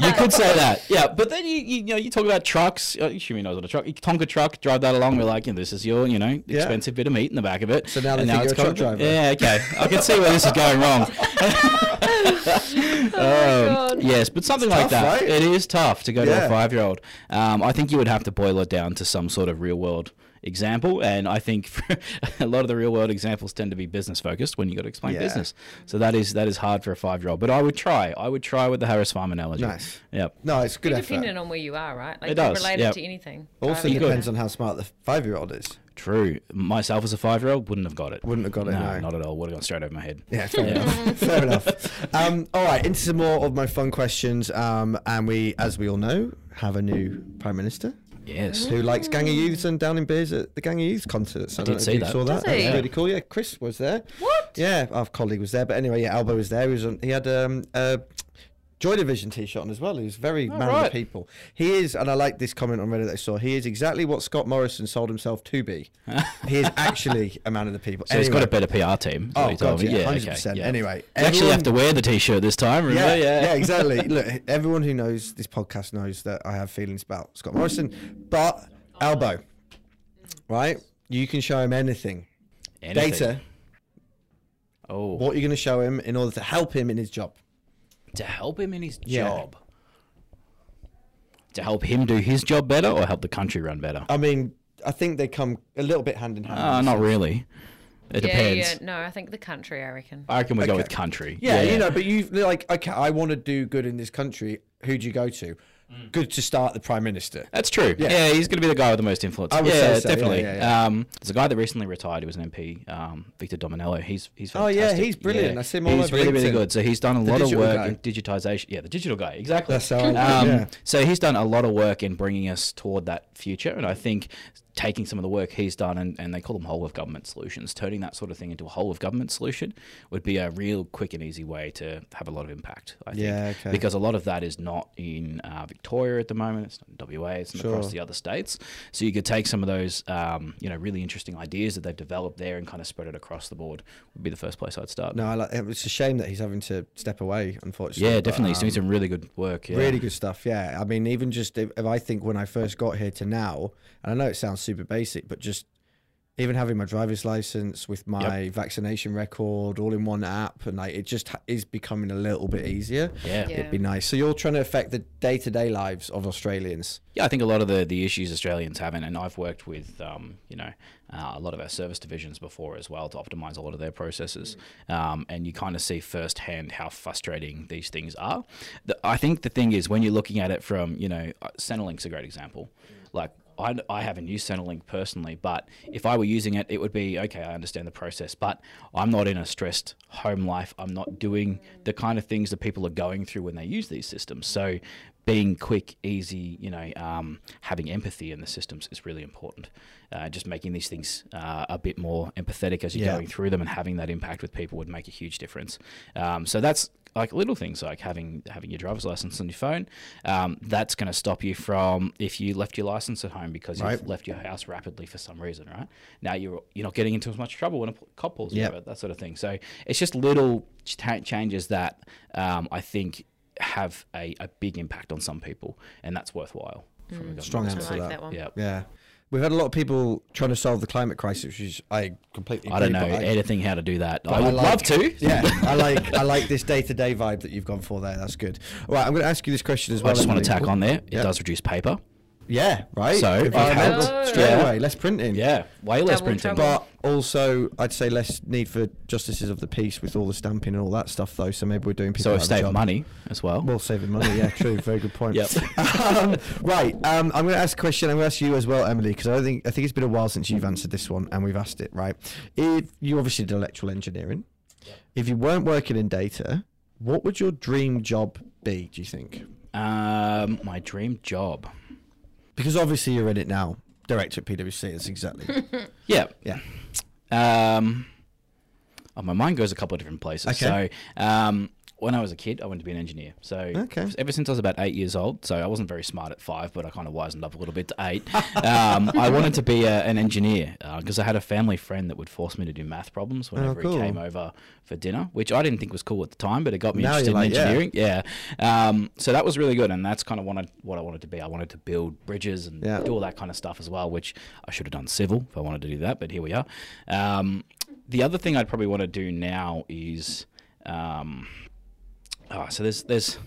you could say that, yeah. But then you you, you know you talk about trucks. Uh, Shumi knows what a truck. A Tonka truck. Drive that along. We're like, you know, this is your you know
Yeah.
expensive bit of meat in the back of it.
So now they
And
think
it's
you're a truck
called-
driver.
Yeah, okay. I can see where this is going wrong. Um, yes, but something like
tough,
that.
right?
It is tough to go to a five-year-old. Um, I think you would have to boil it down to some sort of real-world example, and I think a lot of the real-world examples tend to be business-focused when you got to explain
Yeah.
business. So that is that is hard for a five-year-old. But I would try. I would try with the Harris Farm analogy.
Nice.
Yep.
No, it's good effort.
Depending on where you are, right? Like
It does,
related
yep.
to anything.
Also depends
a-
on how smart the five-year-old is.
True. Myself as a five-year-old wouldn't have got it.
Wouldn't have got it, no.
not at all. Would have gone straight over my head.
Yeah, fair enough. fair enough. Um, all right, into some more of my fun questions. Um, and we, as we all know, have a new prime minister
Yes.
who likes Gang of Youths and down in beers at the Gang of Youths concerts. I,
I
don't
did
know
see
if you
that.
saw that.
Does
That was
he?
really cool. Yeah, Chris was there.
What?
Yeah, our colleague was there. But anyway, yeah, Albo was there. He was on, he had um, a Joy Division t-shirt on as well. He was very
Oh,
man of the people. He is, and I like this comment on Reddit that I saw. He is exactly what Scott Morrison sold himself to be. he is actually a man of the people.
So he's got a better PR team.
Oh,
he
God,
me.
yeah,
okay,
100%.
yeah.
Anyway,
you actually have to wear the t-shirt this time. Remember?
Yeah,
Yeah,
yeah, exactly. Look, everyone who knows this podcast knows that I have feelings about Scott Morrison, but Albo, right? You can show him anything.
Anything.
Data.
Oh,
What are you're going to show him in order to help him in his job.
To help him in his
Yeah.
job. To help him do his job better, or help the country run better?
I mean, I think they come a little bit hand in hand.
Uh, not really. It
yeah,
depends.
yeah. No, I think the country. I reckon.
I reckon we go
Okay.
with country.
Yeah, you know, but you like, okay, I want to do good in this country. Who do you go to? Good to start the prime minister.
That's true.
Yeah.
Yeah, he's going to be the guy with the most influence.
I would
yeah,
say so,
definitely.
yeah, yeah.
Um, there's a guy that recently retired. He was an MP, um, Victor Dominello. He's he's
Oh, yeah, he's brilliant. I see him all
He's
over
really really good. So he's done a
The
lot of work
guy.
in digitization. Yeah, the digital guy. Exactly.
That's how
um. So he's done a lot of work in bringing us toward that future, and I think taking some of the work he's done, and, and they call them whole of government solutions, turning that sort of thing into a whole of government solution would be a real quick and easy way to have a lot of impact. I think,
Yeah, okay.
because a lot of that is not in uh, Victoria at the moment. It's not in WA. It's not across the other states. So you could take some of those, um, you know, really interesting ideas that they've developed there and kind of spread it across the board. Would be the first place I'd start.
No, I like, it's a shame that he's having to step away, unfortunately.
yeah,
but,
definitely. He's doing
um,
some really good work. Yeah.
Really good stuff, yeah. I mean, even just if, if I think when I first got here to now, and I know it sounds super basic, but just even having my driver's license with my vaccination record all in one app, and like it just is becoming a little bit easier.
Yeah.
Yeah.
It'd be nice. So you're trying to affect the day to day lives of Australians.
Yeah, I think a lot of the, the issues Australians have, and, and I've worked with, um, you know, uh, a lot of our service divisions before as well to optimize a lot of their processes. Um, and you kind of see firsthand how frustrating these things are. The, I think the thing is when you're looking at it from, you know, uh, Centrelink's a great example. Like, I, I haven't used Centrelink personally, but if I were using it, it would be okay. I understand the process, but I'm not in a stressed home life. I'm not doing the kind of things that people are going through when they use these systems. So, being quick, easy, you know, um, having empathy in the systems is really important. Uh, just making these things uh, a bit more empathetic as you're
Yeah.
going through them and having that impact with people would make a huge difference. Um, so that's like little things like having having your driver's license on your phone. Um, that's going to stop you from if you left your license at home because
Right.
you've left your house rapidly for some reason, right? Now you're you're not getting into as much trouble when a cop pulls you
Yep.
over, that sort of thing. So it's just little cha- changes that um, I think have a, a big impact on some people, and that's worthwhile. From a
Strong
I
answer
perspective.
to
like
that.
that one.
Yeah.
Yeah. We've had a lot of people trying to solve the climate crisis, which is I completely.
I don't know
agree, but
anything how to do that. I would
like-
love to.
Yeah, I like I like this day to day vibe that you've gone for there. That's good. All right, I'm going to ask you this question as well.
I just want to tack on there. It
Yeah.
does reduce paper.
Yeah, right.
So,
environmental
okay.
straight
Yeah.
away, less printing.
Yeah, way less
Double
printing.
trouble.
But also, I'd say less need for justices of the peace with all the stamping and all that stuff, though. So maybe we're doing people.
so
out
it
of a
money as well.
Well, saving money. Yeah, true. Very good point.
Yep.
um, right. Um, I'm going to ask a question. I'm going to ask you as well, Emily, because I think I think it's been a while since you've answered this one, and we've asked it. Right. If you obviously did electrical engineering, if you weren't working in data, what would your dream job be? Do you think?
um, my dream job.
Because obviously you're in it now, director at PwC. That's exactly.
Yeah.
yeah.
Um, oh, my mind goes a couple of different places.
Okay.
So, um, when I was a kid, I wanted to be an engineer. So,
Okay.
ever since I was about eight years old, so I wasn't very smart at five, but I kind of wisened up a little bit to eight. um, I wanted to be a, an engineer because I had a family friend that would force me to do math problems whenever
Oh, cool.
he came over for dinner, which I didn't think was cool at the time, but it got me
Now
interested
you're
in
like, yeah.
engineering. Yeah. Um, so that was really good, and that's kind of what I, what I wanted to be. I wanted to build bridges and
Yeah.
do all that kind of stuff as well, which I should have done civil if I wanted to do that, but here we are. Um, the other thing I'd probably want to do now is, um, oh, so there's there's.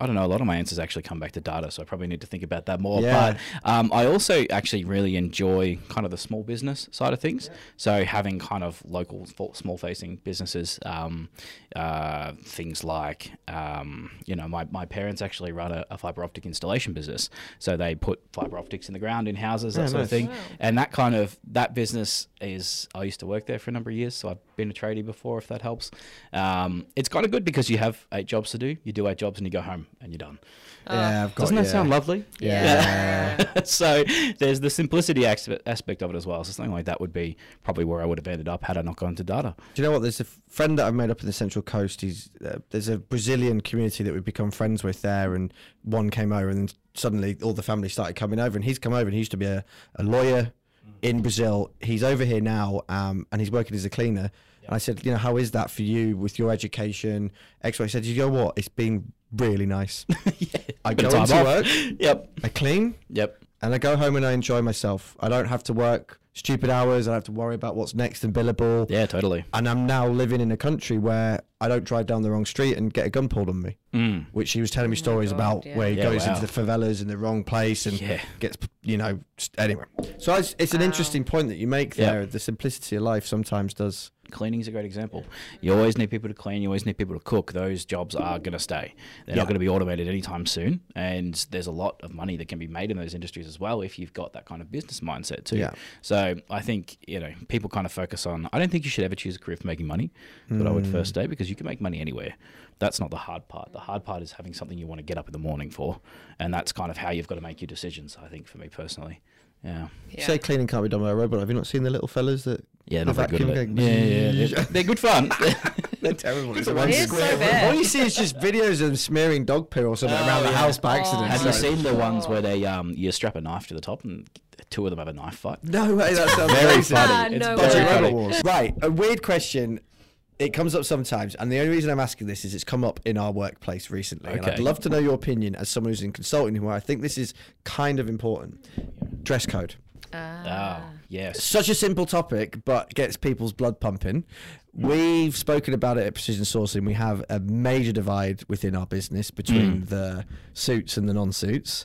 I don't know. A lot of my answers actually come back to data, so I probably need to think about that more.
Yeah.
But um, I also actually really enjoy kind of the small business side of things. So having kind of local, small facing businesses, um, uh, things like, um, you know, my, my parents actually run a, a fiber optic installation business. So they put fiber optics in the ground in houses, that
Oh,
sort
nice.
of thing.
Wow.
And that kind of, that business is, I used to work there for a number of years. So I've been a tradie before, if that helps. Um, it's kind of good because you have eight jobs to do. You do eight jobs and you go home and you're done.
Yeah, I've got.
Doesn't that
yeah.
sound lovely?
Yeah.
so there's the simplicity aspect of it as well. So something like that would be probably where I would have ended up had I not gone to data.
Do you know what? There's a friend that I've made up in the Central Coast. He's uh, there's a Brazilian community that we've become friends with there, and one came over, and then suddenly all the family started coming over, and he's come over, and he used to be a, a lawyer in Brazil. He's over here now, um, and he's working as a cleaner. And I said, you know, how is that for you with your education? X, Y. He said, you know what? It's been really nice. yeah. I
Bit
go
of
into
off.
work,
Yep.
I clean,
Yep.
and I go home and I enjoy myself. I don't have to work stupid hours. I don't have to worry about what's next and billable
Yeah, totally.
and I'm now living in a country where I don't drive down the wrong street and get a gun pulled on me.
Mm.
Which he was telling me
Oh
stories
God,
about
yeah.
where he
Yeah,
goes
wow.
into the favelas in the wrong place and
Yeah.
gets, you know, anyway. So it's, it's an
Wow.
interesting point that you make
Yeah.
there. The simplicity of life sometimes does
cleaning is a great example. You always need people to clean. You always need people to cook. Those jobs are going to stay. They're
Yeah.
not going to be automated anytime soon. And there's a lot of money that can be made in those industries as well if you've got that kind of business mindset too.
Yeah.
So I think you know people kind of focus on. I don't think you should ever choose a career for making money, but I would
Hmm.
first say because you can make money anywhere. That's not the hard part. The hard part is having something you want to get up in the morning for, and that's kind of how you've got to make your decisions. I think for me personally, yeah,
Yeah.
Say cleaning can't be done by a robot. Have you not seen the little fellas that?
Yeah,
The
not very good at it.
going-
Yeah, yeah, they're, they're good fun.
They're terrible. It's
It is so bad.
All you see is just videos of them smearing dog poo or something
Oh,
around the house by
Oh,
accident.
have
my
you
So-
seen the ones where they um you strap a knife to the top and two of them have a knife fight?
No way, that sounds
Very
amazing.
funny.
Ah,
it's
no
very
way.
funny.
Wars. Right, a weird question. It comes up sometimes, and the only reason I'm asking this is it's come up in our workplace recently, and I'd love to know your opinion as someone who's in consulting, where I think this is kind of important. Dress code.
Ah.
Oh, yes.
Such a simple topic, but gets people's blood pumping. We've spoken about it at Precision Sourcing. We have a major divide within our business between the suits and the non-suits.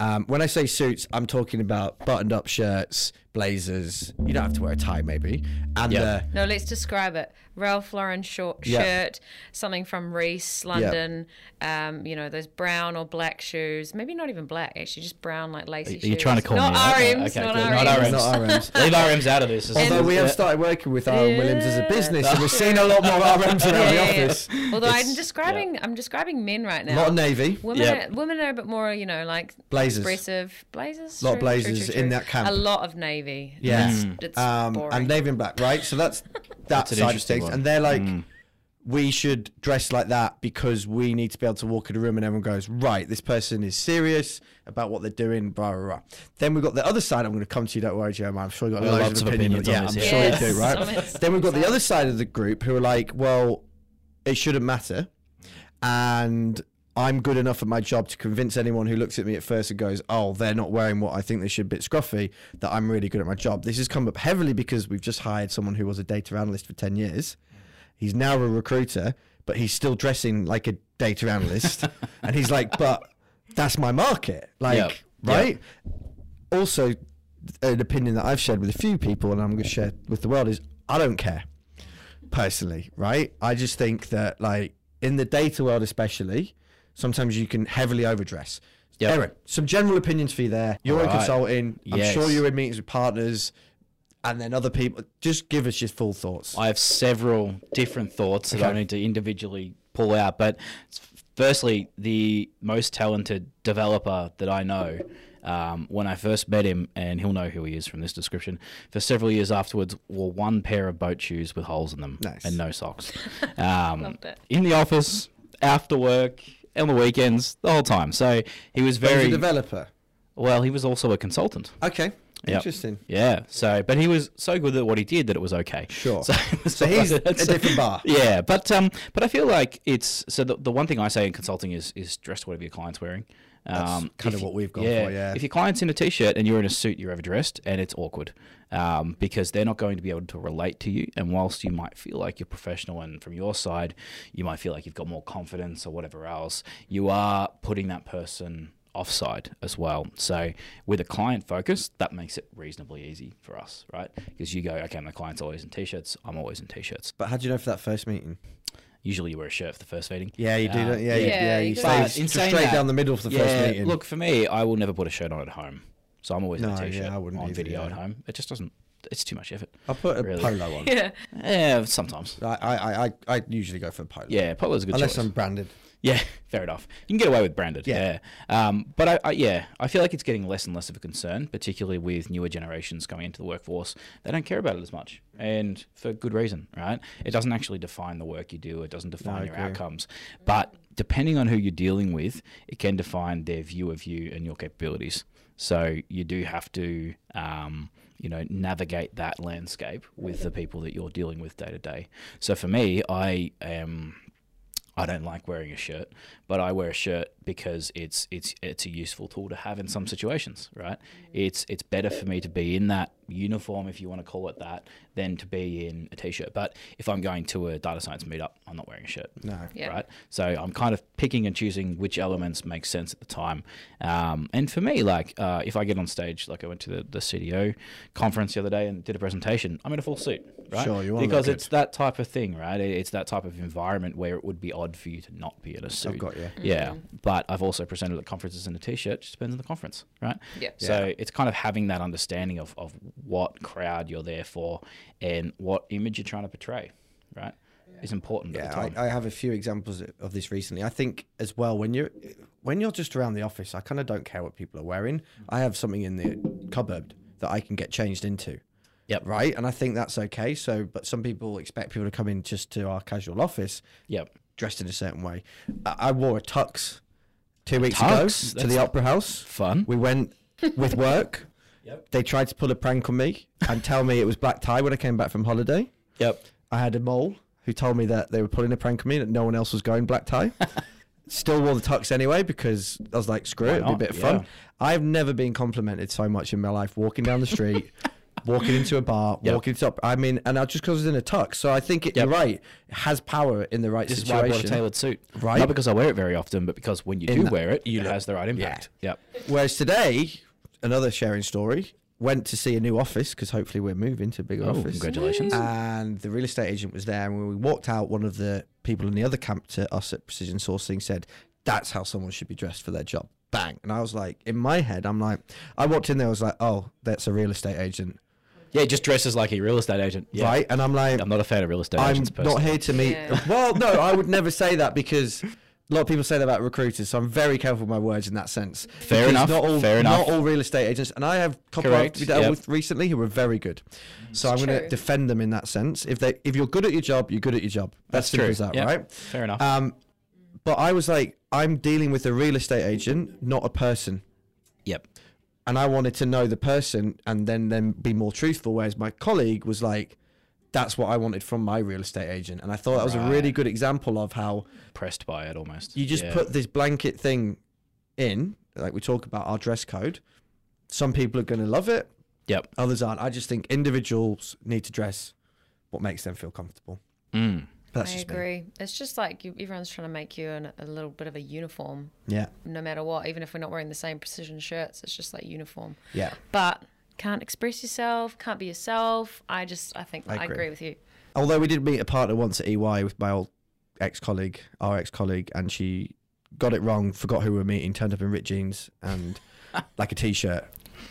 Um, when I say suits, I'm talking about buttoned-up shirts, blazers. You don't have to wear a tie, maybe, and
Yeah.
the
No, let's describe it. Ralph Lauren short
Yeah.
shirt, something from Reiss, London. Um, you know those brown or black shoes. Maybe not even black, actually, just brown like lacy
Are
shoes.
you trying to call
not
me out?
RMs,
Okay,
not. RMs.
Not RMs.
not RMs.
Leave RMs out of this. This is-
Although we have
yeah.
started working with R.M. Williams as a business, and we've seen a lot more RMs around
Yeah,
the
yeah, yeah.
office.
Although I'm
It's-
describing, I'm describing men right now.
A
now.
lot of navy.
Women,
Yep.
are, women are a bit more, you know, like
Blazers.
expressive blazers.
A lot of
True, true,
blazers
true,
in that camp.
A lot of navy.
Yeah.
it's,
Mm.
it's
um, and navy and black, right? So that's that
That's an
side of things,
one.
and they're like,
Mm.
We should dress like that because we need to be able to walk in a room and everyone goes, right, this person is serious about what they're doing, blah blah blah. Then we've got the other side. I'm going to come to you. Don't worry, Jeremiah. I'm sure you've got
We've
loads of
of
opinions.
opinions
Yeah,
on
I'm
this,
sure
yeah.
you do, right? Then we've got the other side of the group who are like, well, it shouldn't matter, and. I'm good enough at my job to convince anyone who looks at me at first and goes, "Oh, they're not wearing what I think they should." Bit scruffy. That I'm really good at my job. This has come up heavily because we've just hired someone who was a data analyst for ten years. He's now a recruiter, but he's still dressing like a data analyst, and he's like, "But that's my market." Like,
Yep.
right? Also, an opinion that I've shared with a few people, and I'm going to share with the world is, I don't care personally, right? I just think that like in the data world, especially, sometimes you can heavily overdress.
Yep.
Aaron, some general opinions for you there. You're in
Alright.
consulting. I'm
Yes.
sure you're in meetings with partners, and then other people. Just give us your full thoughts.
I have several different thoughts that I need to individually pull out. But firstly, the most talented developer that I know, um, when I first met him, and he'll know who he is from this description, for several years afterwards, wore one pair of boat shoes with holes in them
Nice.
and no socks. Um, in the office, after work, on the weekends, the whole time. So he was
But he's
very
a developer.
well. He was also a consultant.
Okay,
Yep.
interesting.
Yeah. So, but he was so good at what he did that it was okay.
Sure.
So,
So he's a different bar.
Yeah, but um, but I feel like it's so the, the one thing I say in consulting is is dress whatever your client's wearing.
That's
Um,
kind of what we've gone for, yeah.
If your client's in a t-shirt and you're in a suit, you're overdressed, and it's awkward um, because they're not going to be able to relate to you. And whilst you might feel like you're professional, and from your side, you might feel like you've got more confidence or whatever else, you are putting that person offside as well. So with a client focus, that makes it reasonably easy for us, right? Because you go, okay, my client's always in t-shirts, I'm always in t-shirts.
But how do you know for that first meeting?
Usually you wear a shirt for the first meeting.
Yeah, you do.
Um,
don't- yeah, you-
Yeah,
yeah, you
you
stay
gotta-
But in
straight
that-
down the middle for the first meeting.
Look, for me, I will never put a shirt on at home. So I'm always in
No,
a
yeah,
t-shirt
I wouldn't
on
either,
video
yeah.
at home. It just doesn't. It's too much effort.
I'll put a
Really?
polo on.
Yeah.
Yeah, sometimes.
I, I, I, I usually go for a polo.
Yeah, polo's a good
Unless
choice.
I'm branded.
Yeah, fair enough. You can get away with branded.
Yeah.
Yeah. Um, but I, I, yeah, I feel like it's getting less and less of a concern, particularly with newer generations coming into the workforce. They don't care about it as much, and for good reason, right? It doesn't actually define the work you do. It doesn't define
I
your outcomes. But depending on who you're dealing with, it can define their view of you and your capabilities. So you do have to. Um, you know, navigate that landscape with the people that you're dealing with day to day. So for me, I am I don't like wearing a shirt, but I wear a shirt because it's it's it's a useful tool to have in some mm-hmm. situations, right? Mm-hmm. It's it's better for me to be in that uniform, if you want to call it that, than to be in a t-shirt. But if I'm going to a data science meetup, I'm not wearing a shirt.
No.
Yeah.
Right. So I'm kind of picking and choosing which elements make sense at the time. Um, and for me, like uh, if I get on stage, like I went to the, the CDO conference the other day and did a presentation, I'm in a full suit. Right.
Sure, you wanna
because
good.
it's that type of thing, right? It's that type of environment where it would be odd for you to not be in a suit.
I've got you.
Yeah, but I've also presented at conferences in a t-shirt. Just depends on the conference, right?
Yeah.
So it's kind of having that understanding of, of what crowd you're there for and what image you're trying to portray, right? Is important at the
Yeah,
time.
I, I have a few examples of this recently. I think as well when you're when you're just around the office, I kind of don't care what people are wearing. I have something in the cupboard that I can get changed into.
Yep.
Right, and I think that's okay. So, but some people expect people to come in just to our casual office
yep.
dressed in a certain way. I, I wore a tux two weeks
tux?
ago to
That's
the Opera House.
Fun.
We went with work.
Yep.
They tried to pull a prank on me and tell me it was black tie when I came back from holiday.
Yep.
I had a mole who told me that they were pulling a prank on me that no one else was going black tie. Still wore the tux anyway because I was like, screw
Why
it, it'd be a bit of
Yeah.
fun. I've never been complimented so much in my life walking down the street, walking into a bar,
Yep.
walking into. I mean, and I just because I was in a tux. So I think it,
Yep.
you're right. It has power in the right
This is why I brought a
situation.
tailored suit.
Right.
Not because I wear it very often, but because when you
In
do
that-
wear it,
you
it has the right impact. Yep.
Whereas today, another sharing story, went to see a new office because hopefully we're moving to a bigger
Oh,
office.
congratulations.
And the real estate agent was there, and when we walked out, one of the people in the other camp to us at Precision Sourcing said, "That's how someone should be dressed for their job." Bang! And I was like, in my head, I'm like, I walked in there, I was like, "Oh, that's a real estate agent,
Yeah, he just dresses like a real estate agent. Yeah.
right?" And I'm like,
I'm not a fan of real estate
I'm
agents personally.
not here to meet.
Yeah.
Well, no, I would never say that because a lot of people say that about recruiters. So I'm very careful with my words in that sense.
Fair
Because
enough,
Not all,
fair
Not all real estate agents, and I have a couple
Correct,
I've dealt
yep.
with recently who were very good. So I'm going to defend them in that sense. If they, if you're good at your job, you're good at your job. That's,
That's
simple
true.
as that,
Yep.
right?
Fair enough.
Um, but I was like, I'm dealing with a real estate agent, not a person
yep.
and I wanted to know the person and then then be more truthful. Whereas my colleague was like, "That's what I wanted from my real estate agent," and I thought that was a really good example of how
Pressed by it almost.
you just
Yeah.
put this blanket thing in, like we talk about our dress code. Some people are going to love it,
Yep.
others aren't. I just think individuals need to dress what makes them feel comfortable.
Mm.
But that's
I
just me.
agree. It's just like you, everyone's trying to make you an, a little bit of a uniform,
Yeah,
no matter what. Even if we're not wearing the same precision shirts, it's just like uniform.
yeah.
But can't express yourself, can't be yourself. I just, I think,
I
I
agree.
agree, with you.
Although we did meet a partner once at EY with my old ex colleague, our ex colleague, and she got it wrong, forgot who we were meeting, turned up in ripped jeans and like a t shirt.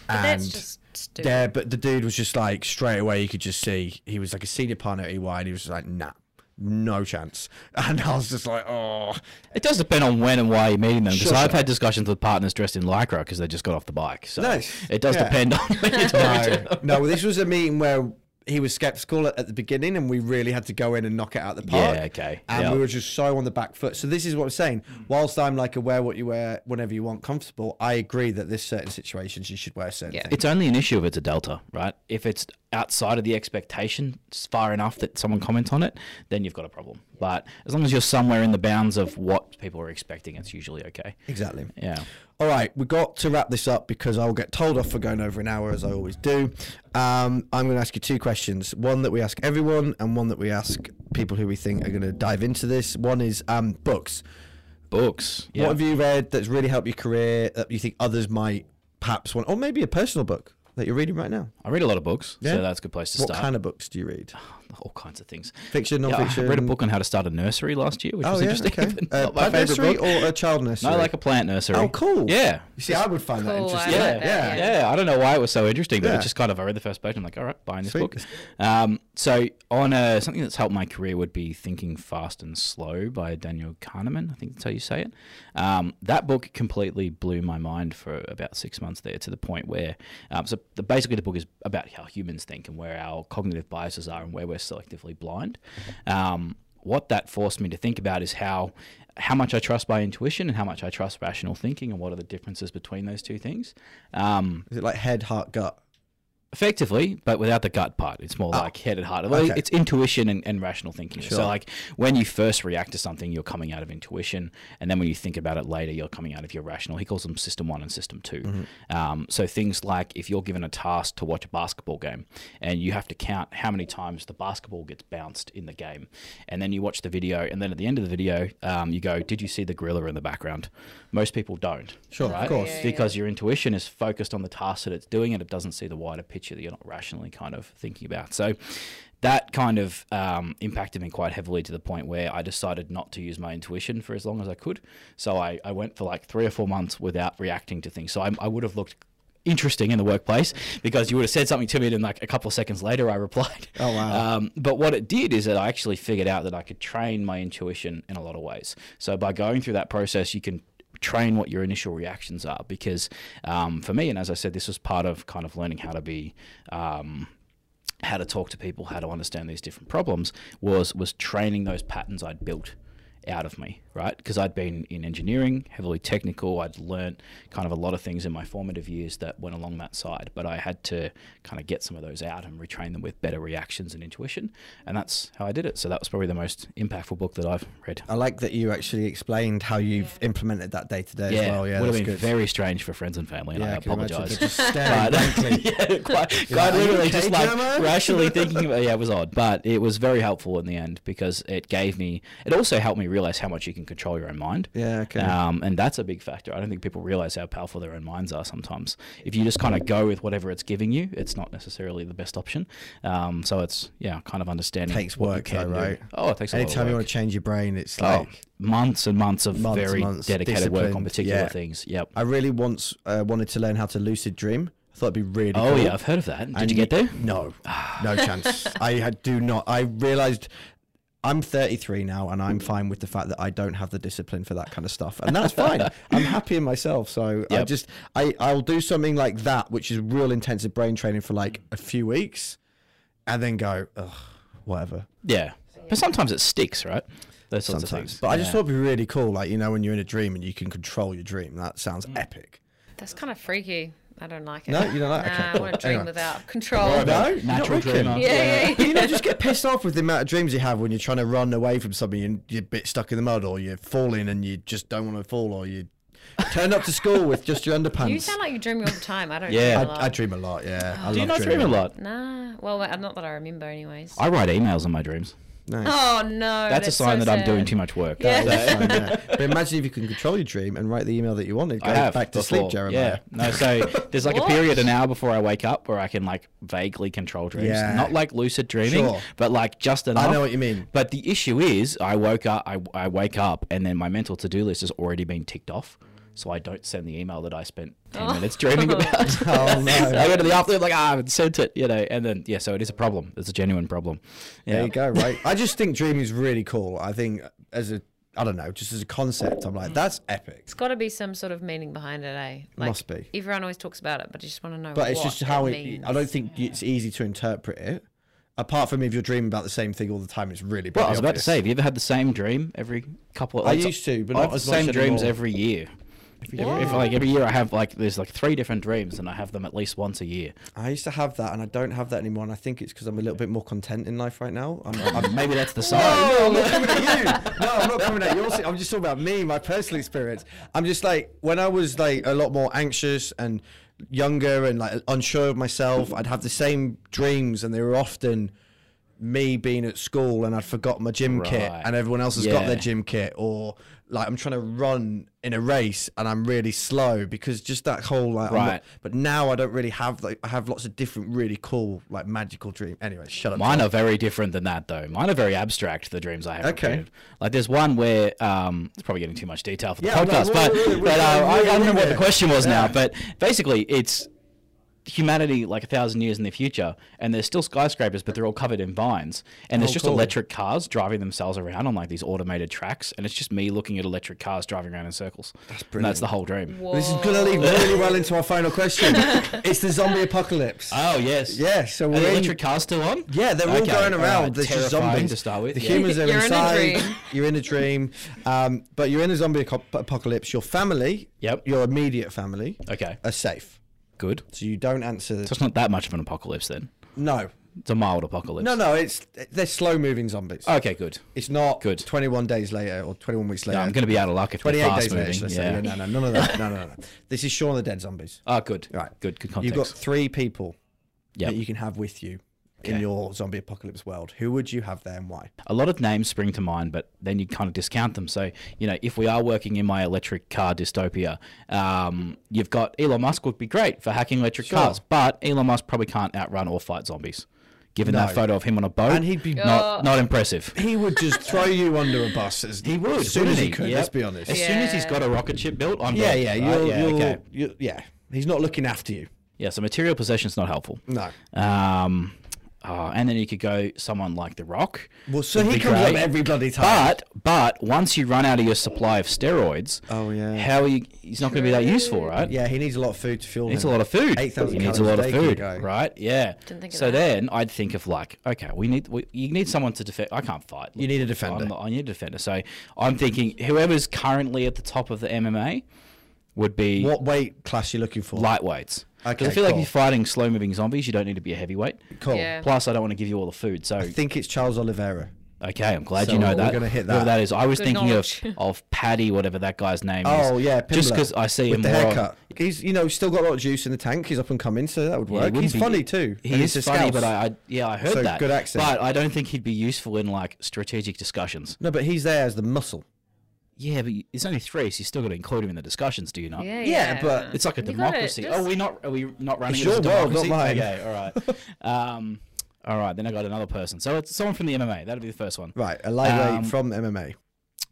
And
that's just stupid.
yeah, but the dude was just like straight away, you could just see he was like a senior partner at EY, and he was just like, nah, no chance. And I was just like, oh,
It does depend on when and why you're meeting them. Because
Sure,
I've
sure.
had discussions with partners dressed in lycra because they just got off the bike. So
Nice.
it does
Yeah.
depend on when you're talking to
no,
them.
no. This was a meeting where he was skeptical at, at the beginning, and we really had to go in and knock it out of the park.
Yeah, okay.
And
Yep.
we were just so on the back foot. So this is what I'm saying. Whilst I'm like a wear what you wear whenever you want comfortable, I agree that there's certain situations you should wear certain
Yeah.
things.
It's only an issue if it's a delta, right? If it's outside of the expectation, it's far enough that someone comments on it, then you've got a problem. But as long as you're somewhere in the bounds of what people are expecting, it's usually okay.
Exactly.
Yeah.
All right, we've got to wrap this up because I'll get told off for going over an hour as I always do. Um, I'm going to ask you two questions one that we ask everyone, and one that we ask people who we think are going to dive into this. One is um, books.
Books. Yeah.
What have you read that's really helped your career that you think others might perhaps want, or maybe a personal book that you're reading right now?
I read a lot of books,
Yeah?
so that's a good place to
What
start.
What kind of books do you read?
All kinds of things.
Fiction,
Yeah,
non-fiction?
I read a book on how to start a nursery last year, which
Oh
was
yeah,
interesting.
okay.
but
Uh,
my favorite
nursery
book.
or a child nursery?
No, like a plant nursery.
Oh, cool.
Yeah.
You see, I would find that
Cool, I
interesting.
like
Yeah,
that,
yeah,
yeah.
I don't know why it was so interesting, but
Yeah.
it just kind of I read the first page. and I'm like, all right, buying this
Sweet.
book. Um, so on uh, something that's helped my career would be Thinking Fast and Slow by Daniel Kahneman. I think that's how you say it. Um, that book completely blew my mind for about six months there, to the point where um, so the, basically the book is about how humans think and where our cognitive biases are and where we're selectively blind. Um, what that forced me to think about is how how much I trust my intuition and how much I trust rational thinking, and what are the differences between those two things. Um,
Is it like head, heart, gut?
Effectively, but without the gut part. It's more like head and heart. Well,
okay.
It's intuition and, and rational thinking.
Sure.
So, like when you first react to something, you're coming out of intuition, and then when you think about it later, you're coming out of your rational. He calls them system one and system 2
Mm-hmm.
Um, so things like if you're given a task to watch a basketball game, and you have to count how many times the basketball gets bounced in the game, and then you watch the video, and then at the end of the video, um, you go, "Did you see the gorilla in the background?" Most people don't.
Sure, of
right?
course.
Yeah, yeah.
because your intuition is focused on the task that it's doing and it doesn't see the wider picture that you're not rationally kind of thinking about. So that kind of um, impacted me quite heavily to the point where I decided not to use my intuition for as long as I could. So I, I went for like three or four months without reacting to things. So I, I would have looked interesting in the workplace because you would have said something to me and like a couple of seconds later I replied.
Oh, wow.
Um, but what it did is that I actually figured out that I could train my intuition in a lot of ways. So by going through that process, you can train what your initial reactions are because um, for me and as i said this was part of kind of learning how to be um, how to talk to people how to understand these different problems was was training those patterns i'd built out of me, right? Because I'd been in engineering, heavily technical. I'd learnt kind of a lot of things in my formative years that went along that side, but I had to kind of get some of those out and retrain them with better reactions and intuition. And that's how I did it. So that was probably the most impactful book that I've read.
I like that you actually explained how you've implemented that day to day
yeah,
as well. Yeah,
would have been
good.
very strange for friends and family, and
yeah,
I
can imagine.
apologise.
They're just staring
But-
blankly.
yeah, quite, quite
like,
literally, just like
Jermo?"
rationally thinking about. Yeah, it was odd, but it was very helpful in the end because it gave me. It also helped me realize how much you can control your own mind.
Yeah, okay.
Um, and that's a big factor. I don't think people realize how powerful their own minds are sometimes. If you just kind of go with whatever it's giving you, it's not necessarily the best option. Um, so it's yeah, kind of understanding.
Takes
what you
work,
can
though,
do.
right?
Oh, it takes a lot of
Anytime you want to change your brain, it's
Oh,
like
months and months of
Months,
very
months,
dedicated work on particular
yeah.
things. Yep.
I really once uh, wanted to learn how to lucid dream. I thought it'd be really
Oh
cool.
yeah, I've heard of that. Did
And
you get there?
No, no chance. I had, do not. I realized I'm 33 now, and I'm fine with the fact that I don't have the discipline for that kind of stuff, and that's fine. I'm happy in myself. So I just I I'll do something like that, which is real intensive brain training for like a few weeks, and then go, ugh, whatever.
Yeah. But sometimes it sticks, right? Those sorts of
Sometimes,
things.
but I just thought it'd be really cool, like you know, when you're in a dream and you can control your dream. That sounds
Mm.
epic.
That's kind of freaky. I don't like it.
No, you don't like- okay,
Nah, I
cool.
want to dream
Anyway.
without control.
No, you're not
natural
reckon?
dreamer.
Yeah, yeah, yeah.
But you know, just get pissed off with the amount of dreams you have when you're trying to run away from something and you're a bit stuck in the mud, or you're falling and you just don't want to fall, or you turn up to school with just your underpants.
You sound like you dream all the time. I don't
Yeah.
dream a lot.
I, I dream a lot. Yeah, oh. I
Do you
love
not dream a lot?
Nah. Well, not that I remember, anyways.
I write emails in my dreams.
Nice.
Oh no.
That's, a sign
so
that I'm
sad.
doing too much work.
Yeah.
So-
That's fine, yeah. But imagine if you can control your dream and write the email that you wanted. Go
I have
back to
before.
sleep, Jeremiah.
Yeah, no. So there's like a period an hour before I wake up where I can like vaguely control dreams.
Yeah.
Not like lucid dreaming,
Sure.
but like just enough.
I know what you mean.
But the issue is, I woke up. I, I wake up, and then my mental to do list has already been ticked off. So I don't send the email that I spent ten minutes dreaming about.
Oh, no.
I go to the afternoon like ah, I haven't sent it, you know, and then yeah, so it is a problem. It's a genuine problem. Yeah.
There you go. Right. I just think dreaming is really cool. I think as a I don't know, just as a concept, I'm like that's epic.
It's got to be some sort of meaning behind it, eh? Like,
Must be.
Everyone always talks about it, but I just want to know.
But it's just how it.
means.
I don't think it's easy to interpret it. Apart from if you're dreaming about the same thing all the time, it's really.
Well, I was
bloody
about to say, have you ever had the same dream every couple? Of
I used to, but
I
not
have the
as much
same dreams
anymore.
every year. Every,
What?
if, like every year, I have like there's like three different dreams, and I have them at least once a year.
I used to have that, and I don't have that anymore. And I think it's because I'm a little bit more content in life right now. I'm, I'm,
Maybe that's the sign.
No, I'm not coming at you. No, I'm not coming at you. Also, I'm just talking about me, my personal experience. I'm just like when I was like a lot more anxious and younger and like unsure of myself, I'd have the same dreams, and they were often me being at school and I'd forgot my gym kit and everyone else has got their gym kit or like I'm trying to run in a race and I'm really slow because just that whole like I'm not-
Right.
but now I don't really have like I have lots of different really cool like magical dream anyway shut up
Mine are very different than that, though. Mine are very abstract. The dreams I have.
Okay.
created. Like there's one where um, it's probably getting too much detail for the
Yeah, no,
podcast,
we're-
but
we're- we're
but uh, I, I don't remember what the question was now. But basically, it's humanity like a thousand years in the future, and there's still skyscrapers, but they're all covered in vines, and there's
Oh,
just
cool.
electric cars driving themselves around on like these automated tracks, and it's just me looking at electric cars driving around in circles. That's And that's the whole dream.
This is going to lead really well into our final question. it's the zombie apocalypse.
Oh yes.
yeah, so
Are
we're
the
in,
electric cars still on?
yeah, they're all going around.
right,
There's just zombies
to start with,
The
yeah.
humans are
You're in a
inside.
dream.
You're in a dream, um, but you're in a zombie apocalypse. Your family,
Yep.
your immediate family,
Okay.
are safe.
Good.
So you don't answer.
So it's not that much of an apocalypse then.
no,
It's a mild apocalypse.
no, no. It's they're slow moving zombies.
Okay, good.
It's not
Good.
21 days later or 21 weeks
No,
later.
I'm going to be out of luck if
28 days later.
moving.
say.
Yeah.
Yeah, no, no, none of that. No, no, no. This is Shaun the Dead zombies.
Oh, good.
Right.
Good. Good context.
You've got three people
Yep.
that you can have with you in your zombie apocalypse world. Who would you have there and why?
a lot of names spring to mind, but then you kind of discount them. So, you know, if we are working in my electric car dystopia, um, you've got Elon Musk would be great for hacking electric
Sure.
cars, but Elon Musk probably can't outrun or fight zombies. Given
No.
that photo of him on a boat,
And he'd be-
not not impressive.
He would just throw you under a bus as,
He would,
as soon as he could.
Yep.
Let's be honest.
As soon as he's got a rocket ship built, I'm
Yeah, yeah,
right?
you're,
yeah,
you're,
okay.
you're- yeah. He's not looking after you.
Yeah, so material possession's not helpful.
No.
Um, oh, and then you could go someone like The Rock.
Well, so he
be
comes up
great.
every bloody time.
But but once you run out of your supply of steroids,
Oh, yeah.
how are you? He's not going to be that useful, right?
yeah, he needs a lot of food to fuel
He needs
him.
a lot of food.
8,000
He needs a
calories
lot
a
of
day,
food, right? Yeah.
Didn't think of
so
that.
then I'd think of like, okay, we need we, you need someone to defend. I can't fight.
You need a defender.
I'm I need a defender. So I'm thinking whoever's currently at the top of the MMA would be
What weight class you're looking for?
lightweights. Because
Okay,
I feel like
cool.
if you're fighting slow moving zombies, you don't need to be a heavyweight.
Cool.
Yeah.
Plus, I don't want to give you all the food. So
I think it's Charles Oliveira.
okay, I'm glad
So
you know
we're
that.
gonna hit
Whoever
that.
that is. I was
Good
thinking of
knowledge.
of Paddy, whatever that guy's name is.
Oh yeah,
just because I see
with
him
the
more on-
haircut. He's you know still got a lot of juice in the tank. He's up and coming, so that would
Yeah, he
work.
wouldn't
he's
be-
funny too.
He is
he's
funny,
scouse.
but I, I yeah I heard
So,
that.
good accent.
But I don't think he'd be useful in like strategic discussions.
no, but he's there as the muscle.
Yeah, but it's only three, so you still got to include him in the discussions, do you not?
Yeah,
Yeah,
yeah.
but
It's like a
You
democracy.
just-
Oh, we not are we not running
It's
it as a
your world, not mine.
Okay, all right. um, all right. Then I got another person. So it's someone from the MMA. That'll be the first one.
Right, a lightweight
Um,
from MMA.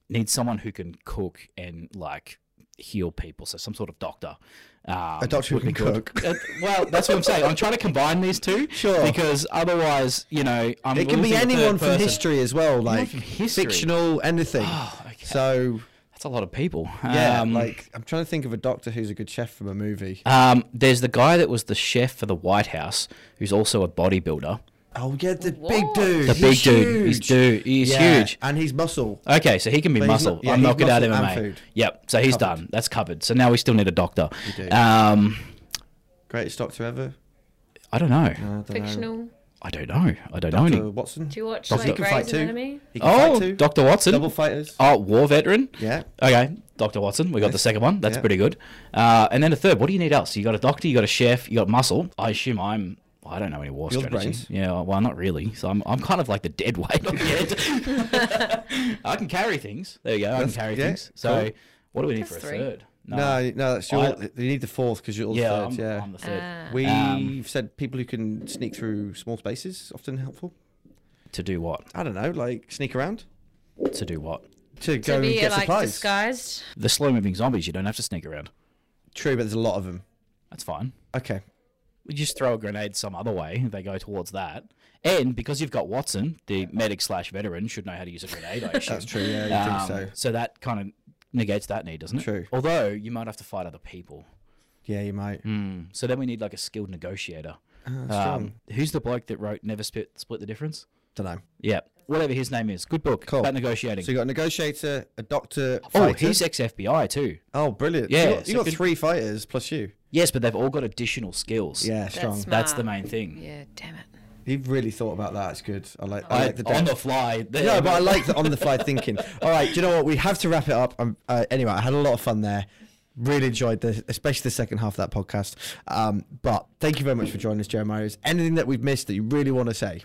Need someone who can cook and like heal people. So some sort of doctor. Um,
A doctor who
would be
can
good.
cook.
Uh, well, that's what I'm saying. I'm trying to combine these two.
Sure.
Because otherwise, you know, I'm
It can be anyone from history as well, like
history?
fictional, anything.
Oh, okay.
So
That's a lot of people.
yeah,
Um,
like I'm trying to think of a doctor who's a good chef from a movie.
Um, there's the guy that was the chef for the White House, who's also a bodybuilder.
Oh yeah, the
What?
big dude.
The big
He's
dude. He's
huge.
dude. He's
Yeah,
huge.
and he's muscle.
Okay, so he can be
But
muscle.
not- yeah,
I'm knocking out
muscle and
MMA.
food.
Yep. So he's
Covered.
done. That's covered. So now we still need a doctor.
do.
Um,
Greatest doctor ever.
I don't know.
I don't know.
Fictional.
I don't know. I don't know any. Dr.
Watson.
Do you watch
Doctor
like
can fight
Grey's. Anatomy?
He
Oh. Dr. Watson.
Double fighters.
Oh, war veteran.
Yeah.
Okay, Dr. Watson. We got the second one. That's
Yeah.
pretty good. Uh, and then a third. What do you need else? You got a doctor. You got a chef. You got muscle. I assume I'm. I don't know any war
You're brains.
Yeah, well, not really. So I'm, I'm kind of like the dead weight on the end. I can carry things. There you go. I can carry
yeah,
things. So
cool.
what do we need
That's
for a
three.
third?
No, no, that's your.
I-
you need the fourth because you're all
yeah,
third.
I'm,
yeah.
I'm the third.
Ah.
We've
Um,
said people who can sneak through small spaces often helpful.
to do what?
I don't know, like sneak around
To do what?
to go
To
and
be
get
like
supplies.
disguised.
The slow moving zombies. You don't have to sneak around.
True, but there's a lot of them.
That's fine.
Okay.
We just throw a grenade some other way. They go towards that. And because you've got Watson, the medic slash veteran should know how to use a grenade. I assume.
That's true. Yeah, you
Um,
think so?
So that kind of negates that need, doesn't it?
True.
Although you might have to fight other people.
Yeah, you might.
Hmm. So then we need like a skilled negotiator.
Strong.
Um, who's the bloke that wrote Never Split Split the Difference?
don't know.
Yeah, whatever his name is. Good book
Cool.
about negotiating.
So you got a negotiator, a doctor.
oh,
fighter.
he's ex FBI too.
Oh, brilliant.
Yeah,
you got, you
so
got
good-
three fighters plus you.
Yes, but they've all got additional skills.
Yeah,
That's
strong.
smart.
That's the main thing.
Yeah, damn it.
You've really thought about that. It's good. I like. I, like the
on the fly. there.
No, but I like the on the fly thinking. All right, do you know what? We have to wrap it up. Um, uh, anyway, I had a lot of fun there. Really enjoyed the, especially the second half of that podcast. Um, but thank you very much for joining us, Jeremiah. Is anything that we've missed that you really want to say?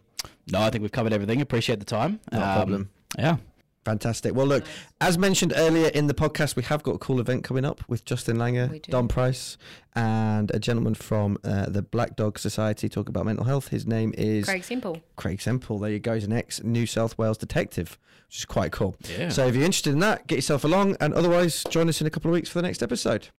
No, I think we've covered everything. Appreciate the time.
Not a
Um,
problem.
Yeah.
Fantastic. Well, look, as mentioned earlier in the podcast, we have got a cool event coming up with Justin Langer, Dom Price, and a gentleman from uh, the Black Dog Society talking about mental health. His name is
Craig Simple.
Craig Semple. There you go. He's an ex New South Wales detective, which is quite cool.
Yeah.
So if you're interested in that, get yourself along, and otherwise, join us in a couple of weeks for the next episode.